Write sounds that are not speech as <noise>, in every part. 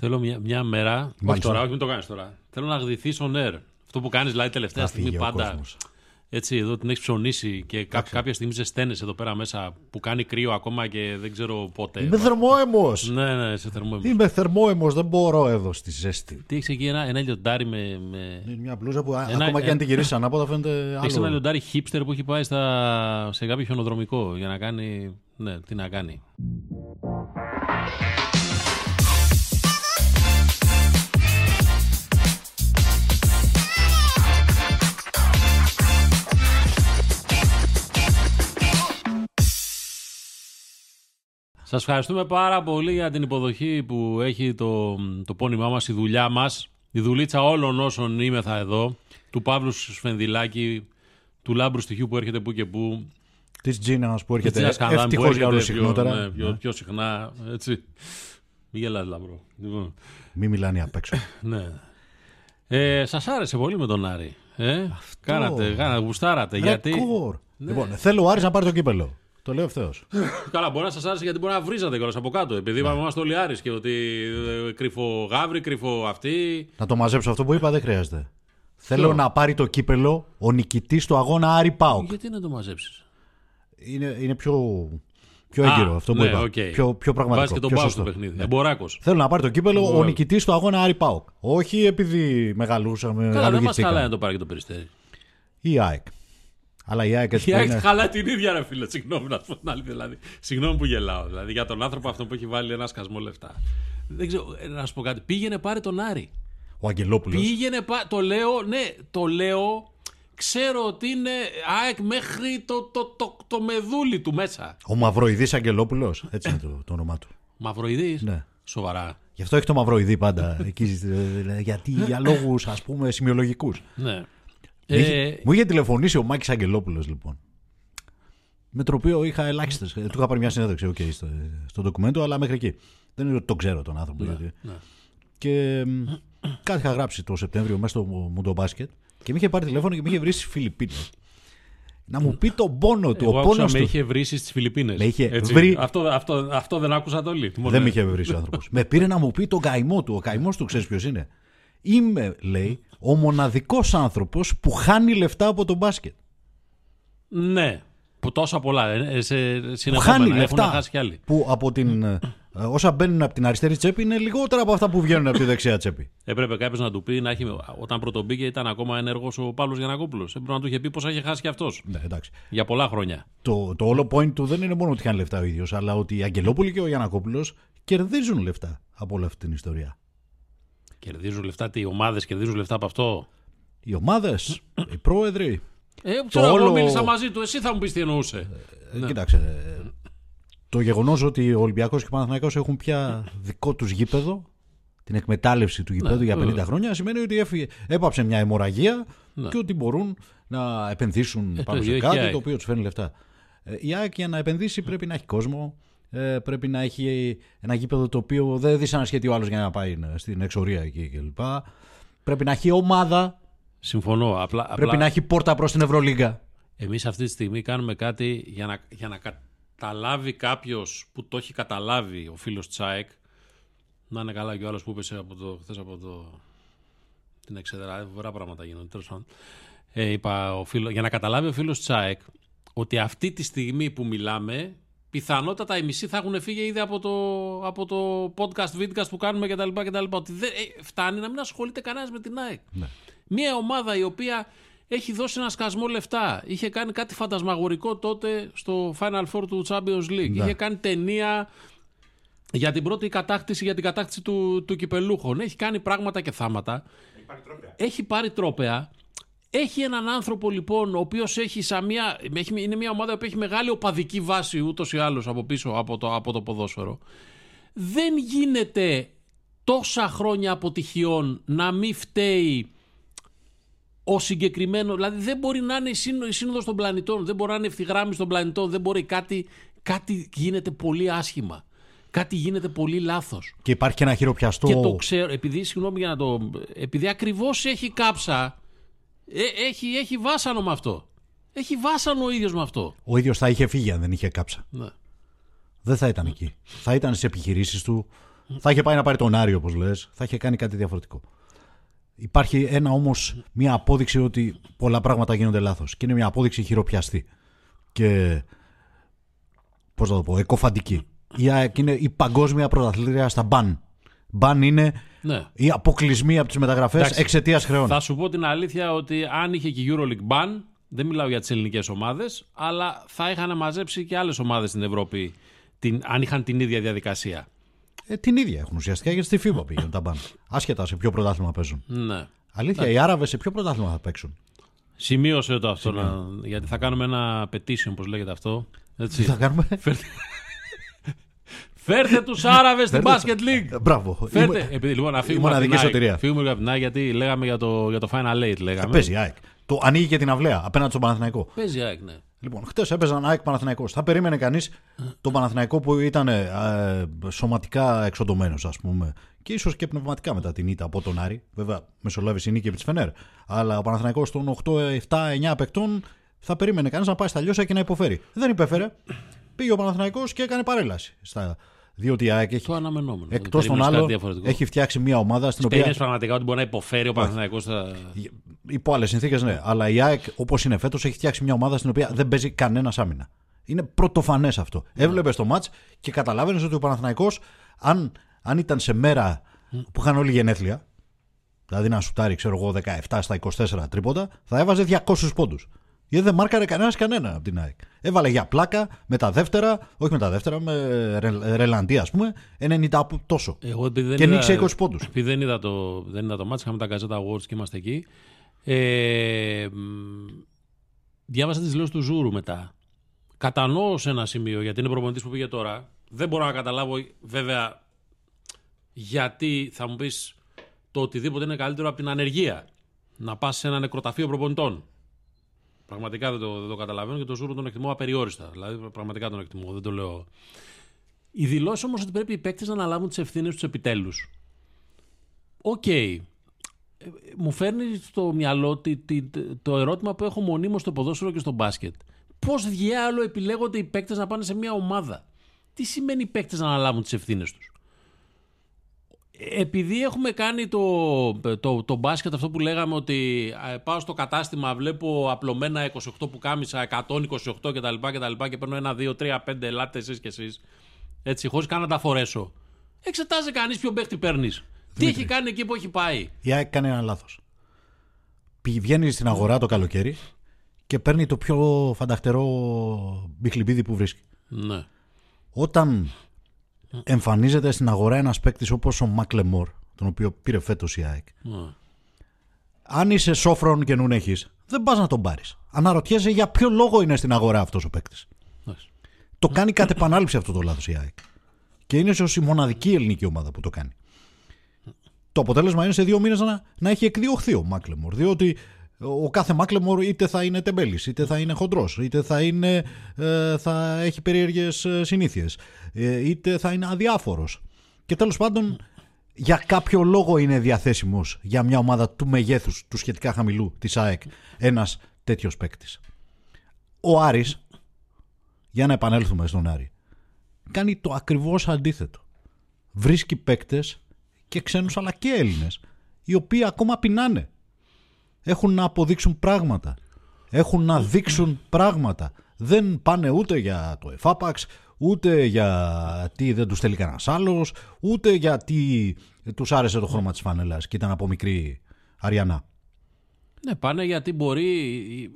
Θέλω μια, μια μέρα. Όχι Μάλιστα. τώρα, όχι μην το κάνεις τώρα. Θέλω να γδυθεί on air. Αυτό που κάνεις δηλαδή τελευταία Θα στιγμή φύγει ο πάντα. κόσμος. Έτσι, εδώ την έχεις ψωνίσει και κά- κάποια στιγμή ζεσταίνεσαι εδώ πέρα μέσα που κάνει κρύο ακόμα και δεν ξέρω πότε. Είμαι θερμόαιμος. Ναι, ναι, σε θερμό. Είμαι θερμόαιμος, δεν μπορώ εδώ στη ζέστη. Τι έχεις εκεί ένα, ένα λιοντάρι με. με... Είναι μια μπλούζα που α- Ένα- ακόμα και ε- αν την γυρίσει ανάποδα φαίνεται <laughs> Έχεις ένα άλλο. λιοντάρι hipster που έχει πάει στα... σε κάποιο χιονοδρομικό για να κάνει. Ναι, τι να κάνει. Σας ευχαριστούμε πάρα πολύ για την υποδοχή που έχει το, το πόνημά μας, η δουλειά μας, η δουλίτσα όλων όσων είμεθα εδώ, του Παύλου Σφενδυλάκη, του Λάμπρου Στοιχείου που έρχεται που και που, Της Τζίνας που έρχεται Της Τζίνας Χανδάν που ευτυχώς για όλους έρχεται πιο, συχνότερα. ναι, πιο, πιο συχνά, έτσι. Μην γελάς Λάμπρο. Λοιπόν, Μη μιλάνε απ' έξω. <laughs> ναι. Ε, σας άρεσε πολύ με τον Άρη. Ε; Κάνατε, κάνατε, γουστάρατε. γιατί... Ρεκόρ. Λοιπόν, θέλω ο Άρης να πάρει το κύπελο. Το λέω ευθέως. <laughs> Καλά, μπορεί να σας άρεσε γιατί μπορεί να βρίζατε κιόλας από κάτω. Επειδή είπαμε είμαστε όλοι Άρης και ότι ε, κρυφό γάβρι, κρυφό αυτή. Να το μαζέψω αυτό που είπα δεν χρειάζεται. Θέλω να πάρει το κύπελο ο νικητής του αγώνα Άρη Πάουκ. Γιατί να το μαζέψεις; Είναι, είναι πιο, πιο έγκυρο αυτό που ναι, είπα. οκ. Πιο, πιο πραγματικό. Βάζει και τον πιο ΠΑΟΚ στο σωστό. παιχνίδι. Εμποράκος. Θέλω να πάρει το κύπελο ο Ωραία. νικητής του αγώνα Άρη ΠΑΟΚ. Όχι επειδή μεγαλούσαμε. Καλά, δεν μας μεγαλογιστήκαμε. χαλάει να το πάρει και το περιστέρι. Η ΑΕΚ. Αλλά η ΑΕΚ έτσι Η που ΑΕΚ είναι. χαλάει την ίδια, ρε φίλε. Συγγνώμη να σου πω την αλήθεια. Δηλαδή. Συγγνώμη που γελάω. Δηλαδή για τον άνθρωπο αυτό που έχει βάλει ένα σκασμό λεφτά. Δεν ξέρω, ε, να σου πω κάτι. Πήγαινε πάρε τον Άρη. Ο Αγγελόπουλος. Πήγαινε πά... Το λέω, ναι, το λέω. Ξέρω ότι είναι ΑΕΚ μέχρι το, το, το, το μεδούλι του μέσα. Ο Μαυροειδή Αγγελόπουλος. Έτσι είναι το, το όνομά του. Μαυροειδή. Ναι. Σοβαρά. Γι' αυτό έχει το Μαυροειδή πάντα. Εκεί, ε, γιατί για λόγους ας πούμε σημειολογικούς. Ναι. Μου Ε, είχε- Μου είχε τηλεφωνήσει ο Μάκης Αγγελόπουλος, λοιπόν. Με το οποίο είχα ελάχιστε. Του είχα πάρει μια συνέντευξη okay, στο, στο ντοκουμέντο, αλλά μέχρι εκεί. Δεν είναι ότι τον ξέρω τον άνθρωπο. γιατί. ναι. Και μ, κάτι είχα γράψει το Σεπτέμβριο μέσα στο Μουντομπάσκετ και με είχε πάρει τηλέφωνο και με είχε βρει στις Φιλιππίνες. Να μου πει τον πόνο του. Εγώ ο άκουσα πόνος με του. είχε βρει στις Φιλιππίνες. Με είχε βρει- Αυτό, αυτό, αυτό δεν άκουσα το όλοι. Δεν με είχε βρει ο άνθρωπος. με πήρε να μου πει τον καημό του. Ο καημός του ξέρεις ποιος είναι. Είμαι, λέει, ο μοναδικός άνθρωπος που χάνει λεφτά από το μπάσκετ. Ναι. Που τόσα πολλά. ε, σε Που συνεχόμενα. χάνει Έχουν λεφτά. χάσει κι άλλοι. Που από την, ε, όσα μπαίνουν από την αριστερή τσέπη είναι λιγότερα από αυτά που βγαίνουν από τη δεξιά τσέπη. Έπρεπε κάποιος να του πει να έχει. Όταν πρωτομπήκε ήταν ακόμα ενεργό ο Παύλος Γιανακόπουλος. Έπρεπε να του είχε πει πόσα είχε χάσει κι αυτός. Ναι, εντάξει. Για πολλά χρόνια. Το, το όλο point του δεν είναι μόνο ότι χάνει λεφτά ο ίδιος, αλλά ότι οι Αγγελόπουλοι και ο Γιανακόπουλος κερδίζουν λεφτά από όλη αυτή την ιστορία. Κερδίζουν λεφτά, τι οι ομάδες κερδίζουν λεφτά από αυτό; Οι ομάδες, οι πρόεδροι. Ε, ξέρω, όλο- εγώ μίλησα μαζί του. Εσύ θα μου πεις τι εννοούσε. Ε, Κοίταξε. ε, Το γεγονός ότι ο Ολυμπιακός και ο Παναθηναϊκός έχουν πια δικό τους γήπεδο, την εκμετάλλευση του γηπέδου για 50 βέβαια. χρόνια, σημαίνει ότι έφυγε, έπαψε μια αιμορραγία Ναι. και ότι μπορούν να επενδύσουν το πάνω ίδιο σε έχει η κάτι ΑΕΚ. το οποίο τους φέρνει λεφτά. Ε, Η ΑΕΚ για να επενδύσει πρέπει να έχει κόσμο. Ε, πρέπει να έχει ένα γήπεδο το οποίο δεν δυσανασχετεί ο άλλος για να πάει ε, στην εξορία εκεί κλπ. Πρέπει να έχει ομάδα. Συμφωνώ. Απλά, Πρέπει απλά να έχει πόρτα προς την Ευρωλίγκα. εμείς αυτή τη στιγμή κάνουμε κάτι για να, για να καταλάβει κάποιος που το έχει καταλάβει ο φίλος Τσάεκ. Να είναι καλά και ο άλλος που είπε από το, χθες από το, την εξεδρά. Βορρά πράγματα γίνονται. Τέλος πάντων. Ε, είπα, ο φίλο, για να καταλάβει ο φίλος Τσάεκ ότι αυτή τη στιγμή που μιλάμε, πιθανότατα οι μισοί θα έχουν φύγει ήδη από το, από το podcast, vidcast που κάνουμε κτλ. κτλ. Ότι δεν, ε, φτάνει να μην ασχολείται κανένας με την ΑΕΚ. Ναι. Μια ομάδα η οποία έχει δώσει ένα σκασμό λεφτά. Είχε κάνει κάτι φαντασμαγορικό τότε στο Final Four του Champions League. Ναι. Είχε κάνει ταινία για την πρώτη κατάκτηση, για την κατάκτηση του, του κυπελούχων. Έχει κάνει πράγματα και θάματα. Έχει πάρει τρόπαια. Έχει έναν άνθρωπο λοιπόν, ο οποίος έχει σαν μια. Έχει, είναι μια ομάδα που έχει μεγάλη οπαδική βάση ούτως ή άλλως από πίσω από το, από το ποδόσφαιρο. Δεν γίνεται τόσα χρόνια αποτυχιών να μην φταίει ο συγκεκριμένο. Δηλαδή δεν μπορεί να είναι η σύνο- η σύνοδος των πλανητών, δεν μπορεί να είναι η ευθυγράμμιση των πλανητών, δεν μπορεί κάτι. Κάτι γίνεται πολύ άσχημα. Κάτι γίνεται πολύ λάθος. Και υπάρχει και ένα χειροπιαστό. Και το ξέρω, επειδή, συγγνώμη για να το... Επειδή ακριβώς έχει κάψα, ε, έχει, έχει βάσανο με αυτό. Έχει βάσανο ο ίδιος με αυτό. Ο ίδιος θα είχε φύγει αν δεν είχε κάψα. Ναι. Δεν θα ήταν εκεί. Θα ήταν στι επιχειρήσεις του, θα είχε πάει να πάρει τον Άριο, όπως λες, θα είχε κάνει κάτι διαφορετικό. Υπάρχει ένα όμως, μια απόδειξη ότι πολλά πράγματα γίνονται λάθος. Και είναι μια απόδειξη χειροπιαστή. Και. Πώς θα το πω, εκοφαντική. Η ΑΕΚ είναι η παγκόσμια πρωταθλήτρια στα μπαν. Μπαν είναι Ναι. οι αποκλεισμοί από τις μεταγραφές Εντάξει. εξαιτίας χρεών. Θα σου πω την αλήθεια ότι αν είχε και Euroleague ban, δεν μιλάω για τις ελληνικές ομάδες, αλλά θα είχαν μαζέψει και άλλες ομάδες στην Ευρώπη την, αν είχαν την ίδια διαδικασία. Ε, την ίδια έχουν ουσιαστικά γιατί στη FIBA πήγαινε τα μπαν. Άσχετα σε ποιο πρωτάθλημα παίζουν. Ναι. Αλήθεια, οι Άραβες σε ποιο πρωτάθλημα θα παίξουν. Σημείωσε το αυτό, να, γιατί θα κάνουμε ένα petition, όπως λέγεται αυτό. Τι Έτσι. θα κάνουμε; Φέρτε τους Άραβες στην Φέρτε Basket League. Ε, Μπράβο. Φέρτε. Είμαι- Επειδή, λοιπόν, να η φύγουμε από την μοναδική ΑΕΚ. σωτηρία. Φύγουμε λίγο από την ΑΕΚ, γιατί λέγαμε για το, για το Final Eight. Λέγαμε. Παίζει η ΑΕΚ. Το ανοίγει και την αυλαία απέναντι στον Παναθηναϊκό. Παίζει η ΑΕΚ, ναι. Λοιπόν, χτες έπαιζαν ΑΕΚ Παναθηναϊκός. Θα περίμενε κανείς τον Παναθηναϊκό που ήταν ε, σωματικά εξοντωμένος, ας πούμε, και ίσως και πνευματικά μετά την ήττα από τον Άρη. Βέβαια, μεσολάβησε η νίκη επί της Φενέρ. Αλλά ο Παναθηναϊκός των 8, 7, 9 παικτών θα περίμενε κανείς να πάει στα λιώσα και να υποφέρει. Δεν υπέφερε. Πήγε ο Παναθηναϊκός και έκανε παρέλαση. Στα... Διότι η ΑΕΚ έχει, Το αναμενόμενο. εκτός των Περίμενες κάτι άλλων, διαφορετικό. έχει φτιάξει μια ομάδα στην οποία. Περίμενες πραγματικά ότι μπορεί να υποφέρει ο Παναθηναϊκός θα... Υπό άλλες συνθήκες, ναι. Αλλά η ΑΕΚ, όπως είναι φέτος, έχει φτιάξει μια ομάδα στην οποία δεν παίζει κανένας άμυνα. Είναι πρωτοφανές αυτό. Έβλεπες το ματ και καταλάβαινες ότι ο Παναθηναϊκός αν, αν ήταν σε μέρα που είχαν όλοι γενέθλια, δηλαδή να σουτάρει, ξέρω εγώ, 17 στα 24 τρίποτα, θα έβαζε 200 πόντους. Γιατί δεν μάρκαρε κανένας κανένα από την ΑΕΚ. Έβαλε για πλάκα με τα δεύτερα, όχι με τα δεύτερα, με ρε, ρελαντή, ας πούμε, 90 από τόσο. Εγώ επειδή δεν Και είδα- νίξε 20 πόντους. Επειδή δεν είδα το, δεν είδα το μάτς, είχαμε τα Gazeta Awards και είμαστε εκεί. Ε, μ, διάβασα τις δηλώσεις του Ζούρου μετά. Κατανοώ σε ένα σημείο, γιατί είναι προπονητής που πήγε τώρα. Δεν μπορώ να καταλάβω βέβαια γιατί θα μου πεις το οτιδήποτε είναι καλύτερο από την ανεργία. Να πας σε ένα νεκροταφείο προπονητών. Πραγματικά δεν το, δεν το καταλαβαίνω και τον Ζούρο τον εκτιμώ απεριόριστα. Δηλαδή πραγματικά τον εκτιμώ, δεν το λέω. Η δήλωση όμως ότι πρέπει οι παίκτες να αναλάβουν τις ευθύνες τους επιτέλους. Οκ. Ε, Μου φέρνει στο μυαλό τη- τη- το ερώτημα που έχω μονίμως στο ποδόσφαιρο και στο μπάσκετ. Πώς διάλογο επιλέγονται οι παίκτες να πάνε σε μια ομάδα; Τι σημαίνει οι παίκτες να αναλάβουν τις ευθύνες τους; Επειδή έχουμε κάνει το, το, το μπάσκετ αυτό που λέγαμε ότι ε, πάω στο κατάστημα, βλέπω απλωμένα 28 που κάμισα, 128 κτλ. κτλ και παίρνω ένα, δύο, τρία, πέντε, ελάτε εσείς και εσείς. Έτσι, χωρίς καν να τα φορέσω. Εξετάζει κανείς ποιο παίχτη παίρνεις. Τι έχει κάνει εκεί που έχει πάει. Η ΑΕΚ κάνει ένα λάθος. Βγαίνει στην αγορά το καλοκαίρι και παίρνει το πιο φανταχτερό μπιχλιμπίδι που βρίσκει. Ναι. Όταν εμφανίζεται στην αγορά ένας παίκτης όπως ο Μακλεμόρ, τον οποίο πήρε φέτος η ΑΕΚ, ναι. αν είσαι σόφρον και νουν έχεις, δεν πας να τον πάρεις. Αναρωτιέσαι για ποιο λόγο είναι στην αγορά αυτός ο παίκτης. Εντάξει. Το κάνει κατ' επανάληψη αυτό το λάθος η ΑΕΚ. Και είναι ίσως η μοναδική ελληνική ομάδα που το κάνει. Το αποτέλεσμα είναι σε δύο μήνες να, να έχει εκδιωχθεί ο Μάκλεμορ. Διότι ο κάθε Μάκλεμορ είτε θα είναι τεμπέλης, είτε θα είναι χοντρός, είτε θα, είναι, ε, θα έχει περίεργες συνήθειες, είτε θα είναι αδιάφορος. Και τέλος πάντων, για κάποιο λόγο είναι διαθέσιμος για μια ομάδα του μεγέθους του σχετικά χαμηλού της ΑΕΚ ένας τέτοιος παίκτης. Ο Άρης, για να επανέλθουμε στον Άρη, κάνει το ακριβώς αντίθετο. Βρίσκει παίκτες και ξένους αλλά και Έλληνες, οι οποίοι ακόμα πεινάνε. Έχουν να αποδείξουν πράγματα. Έχουν να δείξουν πράγματα. Δεν πάνε ούτε για το εφάπαξ, ούτε για τι δεν τους θέλει κανένας άλλος, ούτε γιατί τους άρεσε το χρώμα της φανέλας και ήταν από μικρή Αριανά. Ναι, πάνε γιατί μπορεί.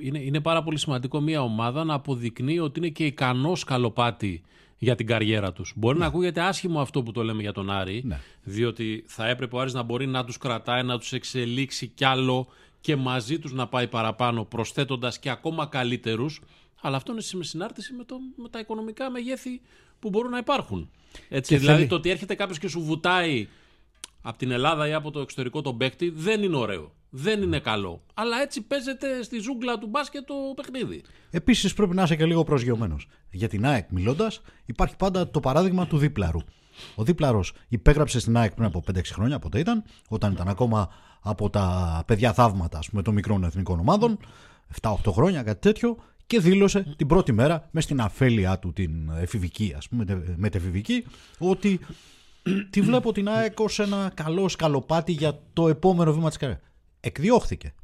Είναι, είναι πάρα πολύ σημαντικό μια ομάδα να αποδεικνύει ότι είναι και ικανός σκαλοπάτι για την καριέρα τους. Μπορεί να ακούγεται άσχημο αυτό που το λέμε για τον Άρη, Ναι. διότι θα έπρεπε ο Άρης να μπορεί να τους κρατάει, να τους εξελίξει κι άλλο και μαζί τους να πάει παραπάνω, προσθέτοντας και ακόμα καλύτερους. Αλλά αυτό είναι σε συνάρτηση με, το, με τα οικονομικά μεγέθη που μπορούν να υπάρχουν. Έτσι, Και δηλαδή θέλει- το ότι έρχεται κάποιος και σου βουτάει από την Ελλάδα ή από το εξωτερικό τον παίκτη δεν είναι ωραίο. Δεν είναι καλό. Αλλά έτσι παίζεται στη ζούγκλα του μπάσκετ το παιχνίδι. Επίσης πρέπει να είσαι και λίγο προσγειωμένος. Για την ΑΕΚ μιλώντας, υπάρχει πάντα το παράδειγμα του δίπλαρου. Ο δίπλαρος υπέγραψε στην ΑΕΚ πριν από 5-6 χρόνια, πότε ήταν, όταν ήταν ακόμα από τα παιδιά θαύματα ας πούμε, των μικρών εθνικών ομάδων, 7-8 χρόνια, κάτι τέτοιο, και δήλωσε την πρώτη μέρα με στην αφέλειά του την εφηβική, ας πούμε, μετεφηβική, ότι τη βλέπω την ΑΕΚ ως ένα καλό σκαλοπάτι για το επόμενο βήμα της καριέρας. Εκδιώχθηκε.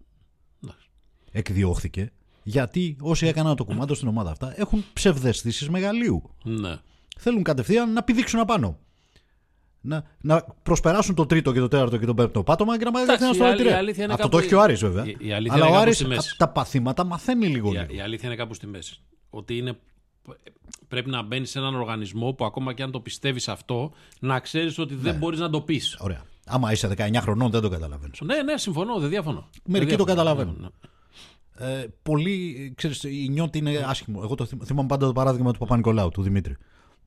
Εντάξει. Εκδιώχθηκε γιατί όσοι έκαναν το κουμάντο στην ομάδα αυτά έχουν ψευδεστήσεις μεγαλείου. Ναι. Θέλουν κατευθείαν να πηδήξουν απάνω. Να, να προσπεράσουν το τρίτο και το τέταρτο και το πέμπτο πάτωμα και να Εντάξει, μάθουν η στο άλλη- η τυρέ. αλήθεια είναι Αυτό κάπου- το έχει και ο Άρης βέβαια. η- η αλήθεια Αλλά είναι ο κάπου Άρης στη μέση. από τα παθήματα μαθαίνει λίγο Η, λίγο. η αλήθεια είναι κάπου στη μέση. Ότι είναι, πρέπει να μπαίνεις σε έναν οργανισμό που ακόμα και αν το πιστεύεις αυτό, να ξέρεις ότι δεν Ναι. μπορείς να το πεις. Ωραία. Άμα είσαι 19 χρονών δεν το καταλαβαίνεις. Ναι, ναι, συμφωνώ, δεν διαφωνώ. Μερικοί Δεν το διαφωνώ. καταλαβαίνουν. Ναι, Ε, πολλοί, ξέρεις, η νιώτη είναι άσχημο. Εγώ το θυμ- θυμάμαι πάντα το παράδειγμα του Παπα-Νικολάου, του Δημήτρη.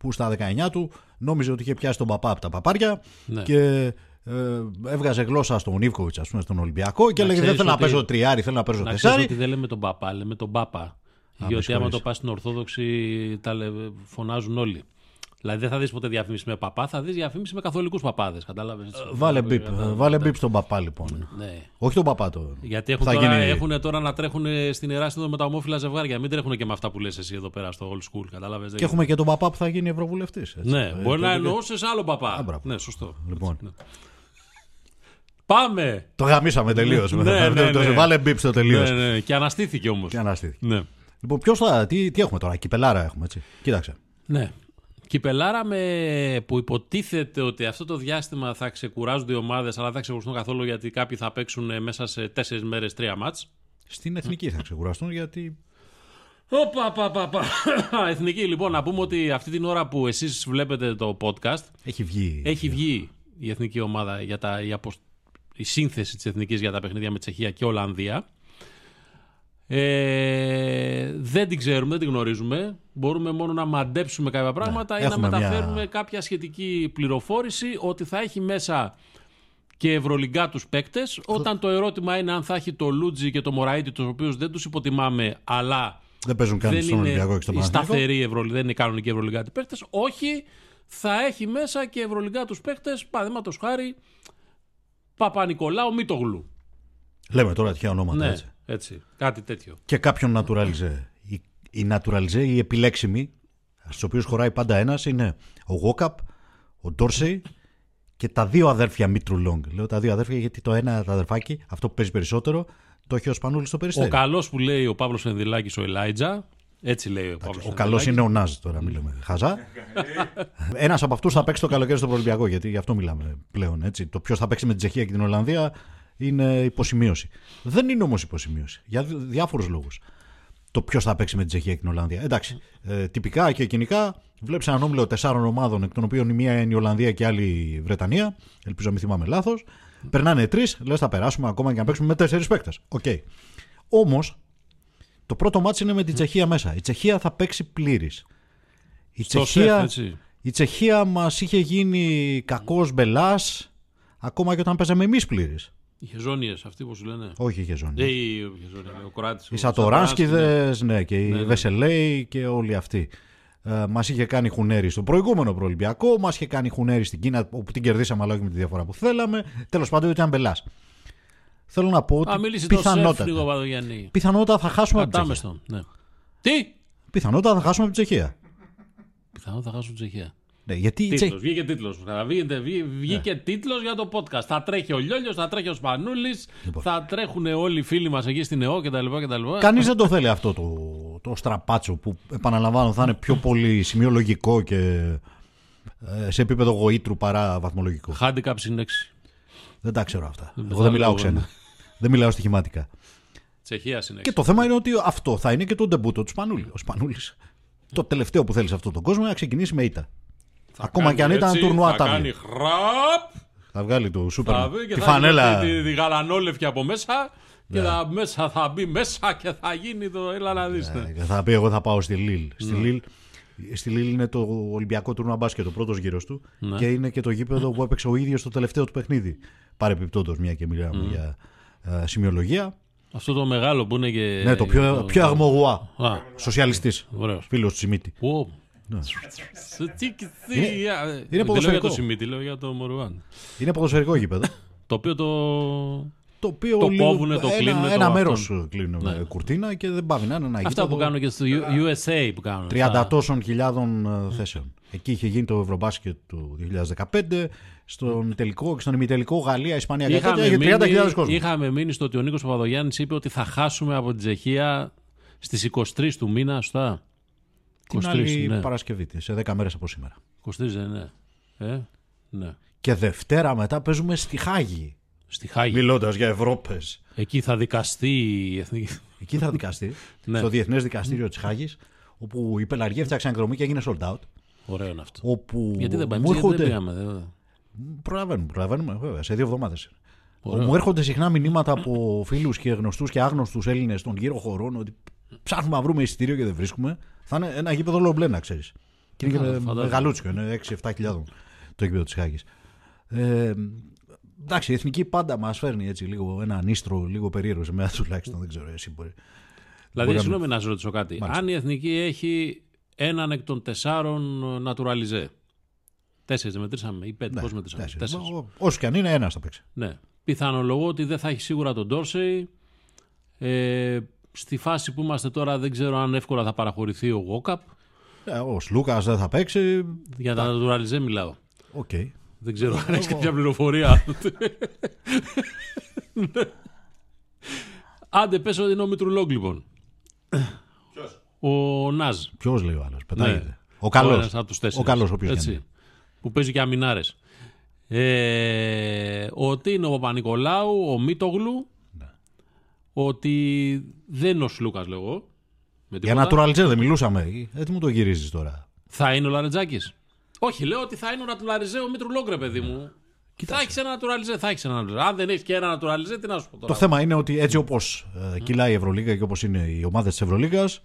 Που στα 19 του νόμιζε ότι είχε πιάσει τον παπά από τα παπάρια Ναι. και ε, έβγαζε γλώσσα στον Ιβκοβιτ, ας πούμε, στον Ολυμπιακό και Να έλεγε Δεν ξέρεις θέλω να ότι- παίζω τριάρι, θέλω να παίζω Να ξέρεις τεσσάρι. ότι δεν λέμε τον παπά, λέμε τον πάπα. με Γιατί άμα συγχωρείς. το πας στην Ορθόδοξη, τα λε- φωνάζουν όλοι. Δηλαδή δεν θα δεις ποτέ διαφήμιση με παπά, θα δεις διαφήμιση με καθολικούς παπάδες. Κατάλαβες; Βάλε μπίπ, ε, βάλε μπίπ στον παπά λοιπόν. Ναι. Όχι τον παπά το. Γιατί έχουν Θα τώρα, γίνει- έχουν τώρα να τρέχουν στην Ιερά Σύνοδο με τα ομόφυλα ζευγάρια. Μην τρέχουν και με αυτά που λες εσύ εδώ πέρα στο old school. Κατάλαβες; Και έχουμε και τον παπά που θα γίνει ευρωβουλευτής. Ναι, μπορεί να εννοούσες άλλο παπά. Α, μπράβο. ναι, σωστό. Λοιπόν. Ναι. Πάμε! Το γαμίσαμε τελείως. Ναι, ναι, ναι. Βάλε μπίπ στο τελείως. Ναι, ναι, και αναστήθηκε όμως. Και αναστήθηκε. Ναι. Λοιπόν, ποιος θα. Τι, τι έχουμε τώρα, κυπελάρα έχουμε έτσι. Κοίταξε. ναι. Κυπελάρα με που υποτίθεται ότι αυτό το διάστημα θα ξεκουράζονται οι ομάδες, αλλά δεν θα ξεκουραστούν καθόλου γιατί κάποιοι θα παίξουν ε, μέσα σε τέσσερις μέρες τρία μάτς. Στην εθνική θα ξεκουραστούν γιατί. Οπα, πα, πα, πα. <laughs> Εθνική, λοιπόν, να πούμε ότι αυτή την ώρα που εσείς βλέπετε το podcast, Έχει βγει. έχει βγει η εθνική ομάδα για τα, η, αποσ- η σύνθεση της εθνικής για τα παιχνίδια με Τσεχία και Ολλανδία. Ε, δεν την ξέρουμε, δεν την γνωρίζουμε. Μπορούμε μόνο να μαντέψουμε κάποια πράγματα ή να Ναι, έχουμε μεταφέρουμε μια- κάποια σχετική πληροφόρηση ότι θα έχει μέσα και ευρωλυγκά τους παίκτες όταν το ερώτημα είναι αν θα έχει το Λούτζι και το Μωραήτη τους οποίους δεν τους υποτιμάμε αλλά Δεν παίζουν καν δεν στον είναι Ολυμπιακό και στον η Παναθηναϊκό. σταθερή Ευρωλυγκά, δεν είναι οι κανονικοί Ευρωλυγκάτι παίκτες. Όχι, θα έχει μέσα και Ευρωλυγκά τους παίκτες, παραδείγματος χάρη Παπα-Νικολάου Μήτογλου. Λέμε τώρα τυχαία ονόματα Ναι, έτσι. Έτσι. Κάτι τέτοιο. Και κάποιον naturalize. Οι, οι naturalize, οι επιλέξιμοι, στου οποίου χωράει πάντα ένας, είναι ο Γόκαπ, ο Ντόρσεϊ και τα δύο αδέρφια Μήτρου Λόγκ. Λέω τα δύο αδέρφια γιατί το ένα το αδερφάκι, αυτό που παίζει περισσότερο, το έχει ο Σπανούλης στο Ο περιστέρι. καλός που λέει ο Παύλος Φενδυλάκη, ο Ελάιτζα. Έτσι λέει ο Παύλος Ο καλός είναι ο Νάζ τώρα, μιλάμε. Χαζά. <laughs> Ένας από αυτούς θα παίξει το καλοκαίρι στο Ολυμπιακό, γιατί γι' αυτό μιλάμε πλέον. Έτσι. Το ποιος θα παίξει με την Τσεχία και την Ολλανδία είναι υποσημείωση. Δεν είναι όμως υποσημείωση. Για διάφορους λόγους. Το ποιος θα παίξει με την Τσεχία και την Ολλανδία. Εντάξει. Ε, τυπικά και κυνικά βλέπεις έναν όμιλο τεσσάρων ομάδων, εκ των οποίων η μία είναι η Ολλανδία και η άλλη η Βρετανία. Ελπίζω να μην θυμάμαι λάθος. Περνάνε τρεις, λες θα περάσουμε ακόμα και να παίξουμε με τέσσερις παίκτες. Οκ. Όμως το πρώτο ματς είναι με την Τσεχία μέσα. Η Τσεχία θα παίξει πλήρης. Η Στο Τσεχία, σεφ, έτσι. η Τσεχία μας είχε γίνει κακός μπελάς ακόμα και όταν παίζαμε εμείς πλήρης. Οι χεζόνιε, αυτοί που σου λένε; Όχι είχε ζώνη. Ε, οι χεζόνιες, ο Κροάτη. Οι Σατοράνσκιδες, ναι, και οι Βεσελέοι και όλοι αυτοί. Ε, μας είχε κάνει χουνέρι στο προηγούμενο προολυμπιακό, μας είχε κάνει χουνέρι στην Κίνα, όπου την κερδίσαμε, αλλά όχι με τη διαφορά που θέλαμε. Τέλος πάντων, ήταν μπελάς. Θέλω να πω Α, ότι μίλησε το σεφ λίγο πιθανότατα, Παδογιάννη. πιθανότατα θα χάσουμε από την Τσεχία. Κατάμεστον. Ναι. Τι! Πιθανότατα θα χάσουμε από την Τσεχία. Πιθανόν θα χάσουν Τσεχία. Ναι, γιατί η Τίτλος, Τσεχία. βγήκε τίτλος. Βγήκε τίτλος για το podcast. Θα τρέχει ο Λιόλιος, θα τρέχει ο Σπανούλης, Λοιπόν. θα τρέχουν όλοι οι φίλοι μας εκεί στην ΕΟ κτλ. κτλ. Κανείς δεν το θέλει αυτό το, το στραπάτσο που επαναλαμβάνω θα είναι πιο πολύ σημειολογικό και ε, σε επίπεδο γοήτρου παρά βαθμολογικό. Handicap συν 6. Δεν τα ξέρω αυτά. Εγώ θα δεν μιλάω λέω, ξένα. ναι. Δεν μιλάω στοιχηματικά. Τσεχία συν 6. Και το θέμα είναι ότι αυτό θα είναι και το ντεμπούτο του Σπανούλη. Ο Σπανούλης. Το τελευταίο που θέλει σε αυτόν τον κόσμο είναι να ξεκινήσει με ήττα. Ακόμα και αν ήταν τουρνουά Θα τάβλη. κάνει χραπ. Θα βγάλει το σούπερ. Θα βγει και Τη θα φανέλα. έχει τη, τη γαλανόλευκη από μέσα. Και Ναι. θα, μέσα, θα μπει μέσα και θα γίνει το. Έλα να δεις. ναι. Ε, Θα πει εγώ θα πάω στη Λίλ. Στη Λίλ Στη Λίλ είναι το Ολυμπιακό τουρνουά μπάσκετ, ο πρώτος γύρος του. Ναι. Και είναι και το γήπεδο που έπαιξε ο ίδιος στο τελευταίο του παιχνίδι. Παρεπιπτόντω, μια και μιλάμε για ε, σημειολογία. Αυτό το μεγάλο που είναι και. ναι, το πιο, πιο αγμογουά. Α, Σοσιαλιστής. ωραίος. Φίλος του Σιμίτη. Πω. Σε τι- τι- Είναι- ε, είναι Δεν λέω για ποδοσφαιρικό. το Σιμίτι, λέω για το Μορουάν. Είναι ποδοσφαιρικό γήπεδο. Το οποίο το. το οποίο Το λίγο- κόβουνε, το ένα, κλείνουνε, το Ένα αυτόν. μέρος κλείνουν με κουρτίνα και δεν πάει να είναι ένα Αυτά γήπεδο που κάνουν και στο U- USA που κάνουν. 30 Στα- τόσων χιλιάδων ε, θέσεων. Εκεί είχε γίνει το Ευρωμπάσκετ του 2015. Στον τελικό και στον ημιτελικό Γαλλία, Ισπανία και τέτοια είχε 30.000 κόσμος. είχαμε μείνει στο ότι ο Νίκος Παπαδογιάννης είπε ότι θα χάσουμε από την Τσεχία στις 23 του μήνα, σωστά; Την 23, άλλη ναι. Παρασκευή, σε 10 μέρες από σήμερα. 23 δεν είναι. Ε, ναι. Και Δευτέρα μετά παίζουμε στη Χάγη. Στη Χάγη. Μιλώντας για Ευρώπες. Εκεί θα δικαστεί η εθνική. Εκεί θα δικαστεί. <laughs> Ναι. στο Διεθνές Δικαστήριο της Χάγης, όπου οι πελαργοί έφτιαξαν εκδρομή και έγινε sold out. Ωραίο είναι αυτό. Όπου Γιατί δεν πάμε, μου γιατί δεν έρχονται. πήγαμε. δεν- Προλαβαίνουμε, προλαβαίνουμε, βέβαια, σε δύο εβδομάδες. Ωραίο. Μου έρχονται συχνά μηνύματα από φίλους και γνωστούς και άγνωστους Έλληνες των γύρω χωρών ότι ψάχνουμε να βρούμε εισιτήριο και δεν βρίσκουμε. Θα είναι ένα γήπεδο λομπλέ, να ξέρεις. Και είναι Ναι, και φαντάζομαι. μεγαλούτσικο, είναι 6-7 χιλιάδων το γήπεδο της Χάγης. Ε, εντάξει, η εθνική πάντα μας φέρνει έτσι λίγο ένα ανίστρο, λίγο περίεργο σε μένα τουλάχιστον. Δεν ξέρω, εσύ μπορεί. Δηλαδή, Μπορεί να συγγνώμη να σας ρωτήσω κάτι. Μάλιστα. Αν η εθνική έχει έναν εκ των τεσσάρων naturalize. Τέσσερις δεν μετρήσαμε ή πέντε. Ναι, Πώς μετρήσαμε. τέσσερις. Τέσσερις. Μα, Όσο και αν είναι, ένας θα παίξει. Ναι. Πιθανολογώ ότι δεν θα έχει σίγουρα τον Ντόρσεϊ. Ε, στη φάση που είμαστε τώρα δεν ξέρω αν εύκολα θα παραχωρηθεί ο Γουόκαπ. Ε, ο Σλούκας δεν θα παίξει. Για τα naturalize μιλάω. Οκ. Δεν ξέρω αν έχει κάποια πληροφορία. Άντε, πες ότι είναι ο Μητρουλόγκ λοιπόν. Ο Ναζ. Ποιος λέει ο άλλος. Πετάγεται. Ναι. Ο καλός. ένας από τους τέσσερις. Ο καλός, όποιο Έτσι. Που παίζει και αμινάρες. Ε, ότι είναι ο Παπα-Νικολάου, ο Μίτογλου. Ναι. Ότι δεν είναι ο Σλούκας λέγω. Με Για τίποτα. naturalize δεν μιλούσαμε. Έτσι μου το γυρίζεις τώρα; Θα είναι ο Λαρετζάκης. Όχι, λέω ότι θα είναι ο Νατουραλιζέ ο Μήτρου ρε παιδί μου. Θα έχεις ένα Νατουραλιζέ, θα έχεις ένα Naturalize. Αν δεν έχεις και ένα Νατουραλιζέ, τι να σου πω τώρα. Το θέμα είναι ότι έτσι όπως κυλάει η Ευρωλίγα και όπως είναι οι ομάδες της Ευρωλίγας,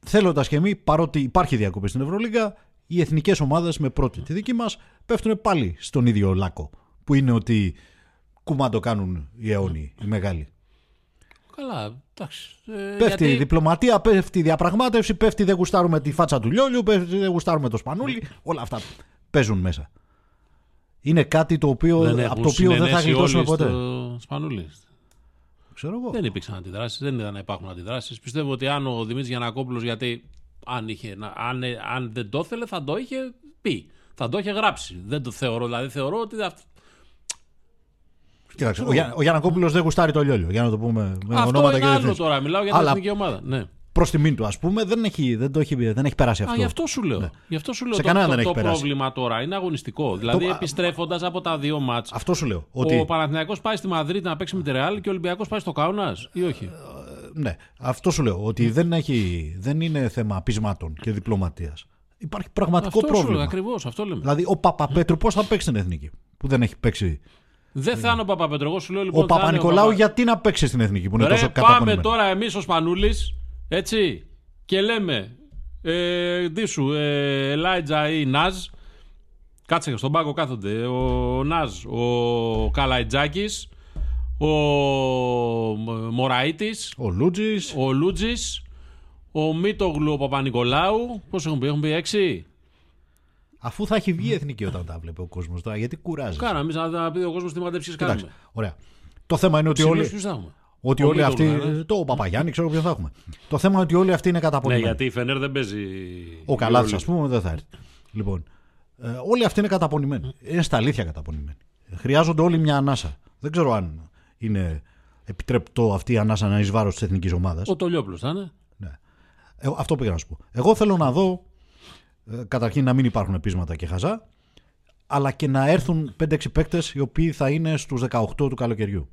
θέλοντας και εμείς, παρότι υπάρχει διακοπή στην Ευρωλίγα, οι εθνικές ομάδες με πρώτη τη δική μας πέφτουν πάλι στον ίδιο λάκκο. Που είναι ότι κουμάντο κάνουν οι αιώνιοι, οι μεγάλοι. Καλά, εντάξει. Ε, Πέφτει η γιατί... διπλωματία, πέφτει η διαπραγμάτευση, πέφτει δεν γουστάρουμε τη φάτσα του λιόλιου, πέφτει δεν γουστάρουμε το σπανούλι. Όλα αυτά παίζουν μέσα. Είναι κάτι το οποίο, δεν από έχουν το οποίο δεν θα συνενέσει γλιτώσουμε όλοι ποτέ. Στο Σπανούλι. Ξέρω εγώ. Δεν υπήρξαν αντιδράσεις, δεν είδα να υπάρχουν αντιδράσεις. Πιστεύω ότι αν ο Δημήτρης Γιανακόπουλος, γιατί αν, είχε, να- αν, αν δεν το ήθελε, θα το είχε πει. Θα το είχε γράψει. Δεν το θεωρώ. Δηλαδή θεωρώ ότι. Αυτό, Κοίταξε, ο, Γιά, ο Γιανακόπουλος δεν γουστάρει το λιόλιο, για να το πούμε με αυτό ονόματα είναι και άλλο διευθύνσεις. τώρα. Μιλάω για την Αλλά- εθνική ομάδα. Ναι. Προς τιμήν του, ας πούμε, δεν έχει, δεν, το έχει, δεν έχει περάσει αυτό. Α, γι' αυτό σου λέω. Γι' αυτό σου λέω Σε το, κανένα το, δεν το έχει περάσει. πρόβλημα τώρα είναι αγωνιστικό. Δηλαδή, Το- επιστρέφοντας από τα δύο μάτς Αυτό σου λέω. Ότι, Ο Παναθηναϊκός πάει στη Μαδρίτη να παίξει με τη Ρεάλ και ο Ολυμπιακός πάει στο Κάουνας ή όχι; ναι, αυτό σου λέω. Ότι δεν, έχει, δεν είναι θέμα πεισμάτων και διπλωματίας. Υπάρχει πραγματικό αυτό σου λέω πρόβλημα. ακριβώς. Αυτό λέμε. Δηλαδή, ο Παπαπέτρου πώς θα παίξει την εθνική, που δεν έχει παίξει. Δεν θα είναι ο Παπαπέτρο. Εγώ σου λέω λοιπόν. Ο θα είναι Παπα-Νικολάου, Παπα- γιατί να παίξει στην εθνική, που είναι Ρε, τόσο πάμε καταπονημένο. τώρα εμείς ο Σπανούλη, έτσι, και λέμε. Ε, Ντίσου, ε, Ελάιτζα ή Ναζ. Κάτσε στον πάγκο κάθονται. Ο Ναζ, ο Καλαϊτζάκης, ο Μωραήτης, Ο Λούτζης. ο Λούτζης, ο Μίτογλου, ο Παπα-Νικολάου. Πώς έχουν πει, έχουν πει έξι; Αφού θα έχει βγει η εθνική όταν τα βλέπει ο κόσμος τώρα, γιατί κουράζει. Κάνα, εμείς να, να πει ο κόσμος τι μαντεψίε κάνουμε. Εντάξει, ωραία. Το θέμα είναι ότι Ψηλούς όλοι, ποιους θα έχουμε; ότι Ο όλοι αυτοί. Μίτογλου, ναι. Το Παπαγιάννη, ξέρω ποιον θα έχουμε. Το θέμα είναι ότι όλοι αυτοί είναι Ναι, καταπονημένοι. γιατί η Φενέρ δεν παίζει. Ο Καλάθι, Ευρωλίγα. ας πούμε, δεν θα έρθει. Λοιπόν, ε, όλοι αυτοί είναι καταπονημένοι. Είναι στα αλήθεια καταπονημένοι. Χρειάζονται όλοι μια ανάσα. Δεν ξέρω αν είναι επιτρεπτό αυτή η ανάσα να είναι εις βάρος της εθνικής ομάδας. Ο Τολιόπουλο θα είναι. Ναι. Ε, αυτό πήγα να σου πω. Εγώ θέλω να δω, ε, καταρχήν να μην υπάρχουν πείσματα και χαζά, αλλά και να έρθουν 5-6 παίκτες οι οποίοι θα είναι στους 18 του καλοκαιριού.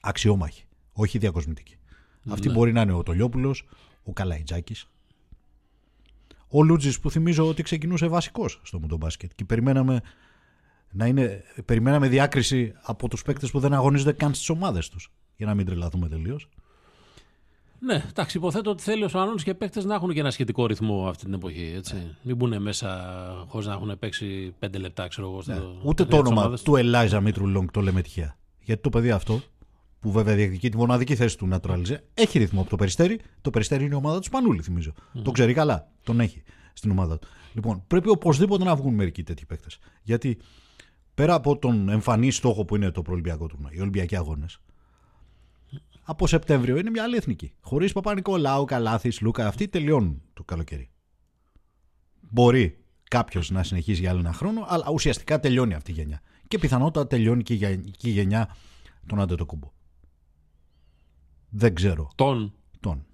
Αξιόμαχοι. Όχι διακοσμητικοί. Αυτή μπορεί να είναι ο Τολιόπουλος, ο Καλαϊτζάκης. Ο Λούτζης που θυμίζω ότι ξεκινούσε βασικός στο μουντομπάσκετ και περιμέναμε να είναι, περιμέναμε διάκριση από τους παίκτες που δεν αγωνίζονται καν στις ομάδες τους. Για να μην τρελαθούμε τελείως. Ναι, εντάξει, υποθέτω ότι θέλει ο Σπανούλη και παίκτες να έχουν και ένα σχετικό ρυθμό αυτή την εποχή. Έτσι. Μην μπουν μέσα χωρίς να έχουν παίξει πέντε λεπτά, ξέρω εγώ. στο- Ναι. Ούτε στα το της όνομα ομάδας. του Ελάιζα Μήτρου Λόγκ το λέμε τυχαία. Γιατί το παιδί αυτό, που βέβαια διεκδικεί τη μοναδική θέση του Naturalize, έχει ρυθμό από το περιστέρι. Το περιστέρι είναι η ομάδα του Σπανούλη, θυμίζω. Το ξέρει καλά. Τον έχει στην ομάδα του. Λοιπόν, πρέπει οπωσδήποτε να βγουν μερικοί τέτοιοι παίκτες. Γιατί πέρα από τον εμφανή στόχο που είναι το προολυμπιακό τουρνουά, οι Ολυμπιακοί αγώνες, από Σεπτέμβριο είναι μια άλλη εθνική. Χωρίς Παπα-Νικολάου, Καλάθης, Λούκα, αυτοί τελειώνουν το καλοκαίρι. μπορεί κάποιος να συνεχίσει για άλλο ένα χρόνο, αλλά ουσιαστικά τελειώνει αυτή η γενιά. Και πιθανότατα τελειώνει και η γε- και η γενιά των Αντετοκούμπο. Δεν ξέρω. Τον. Τον.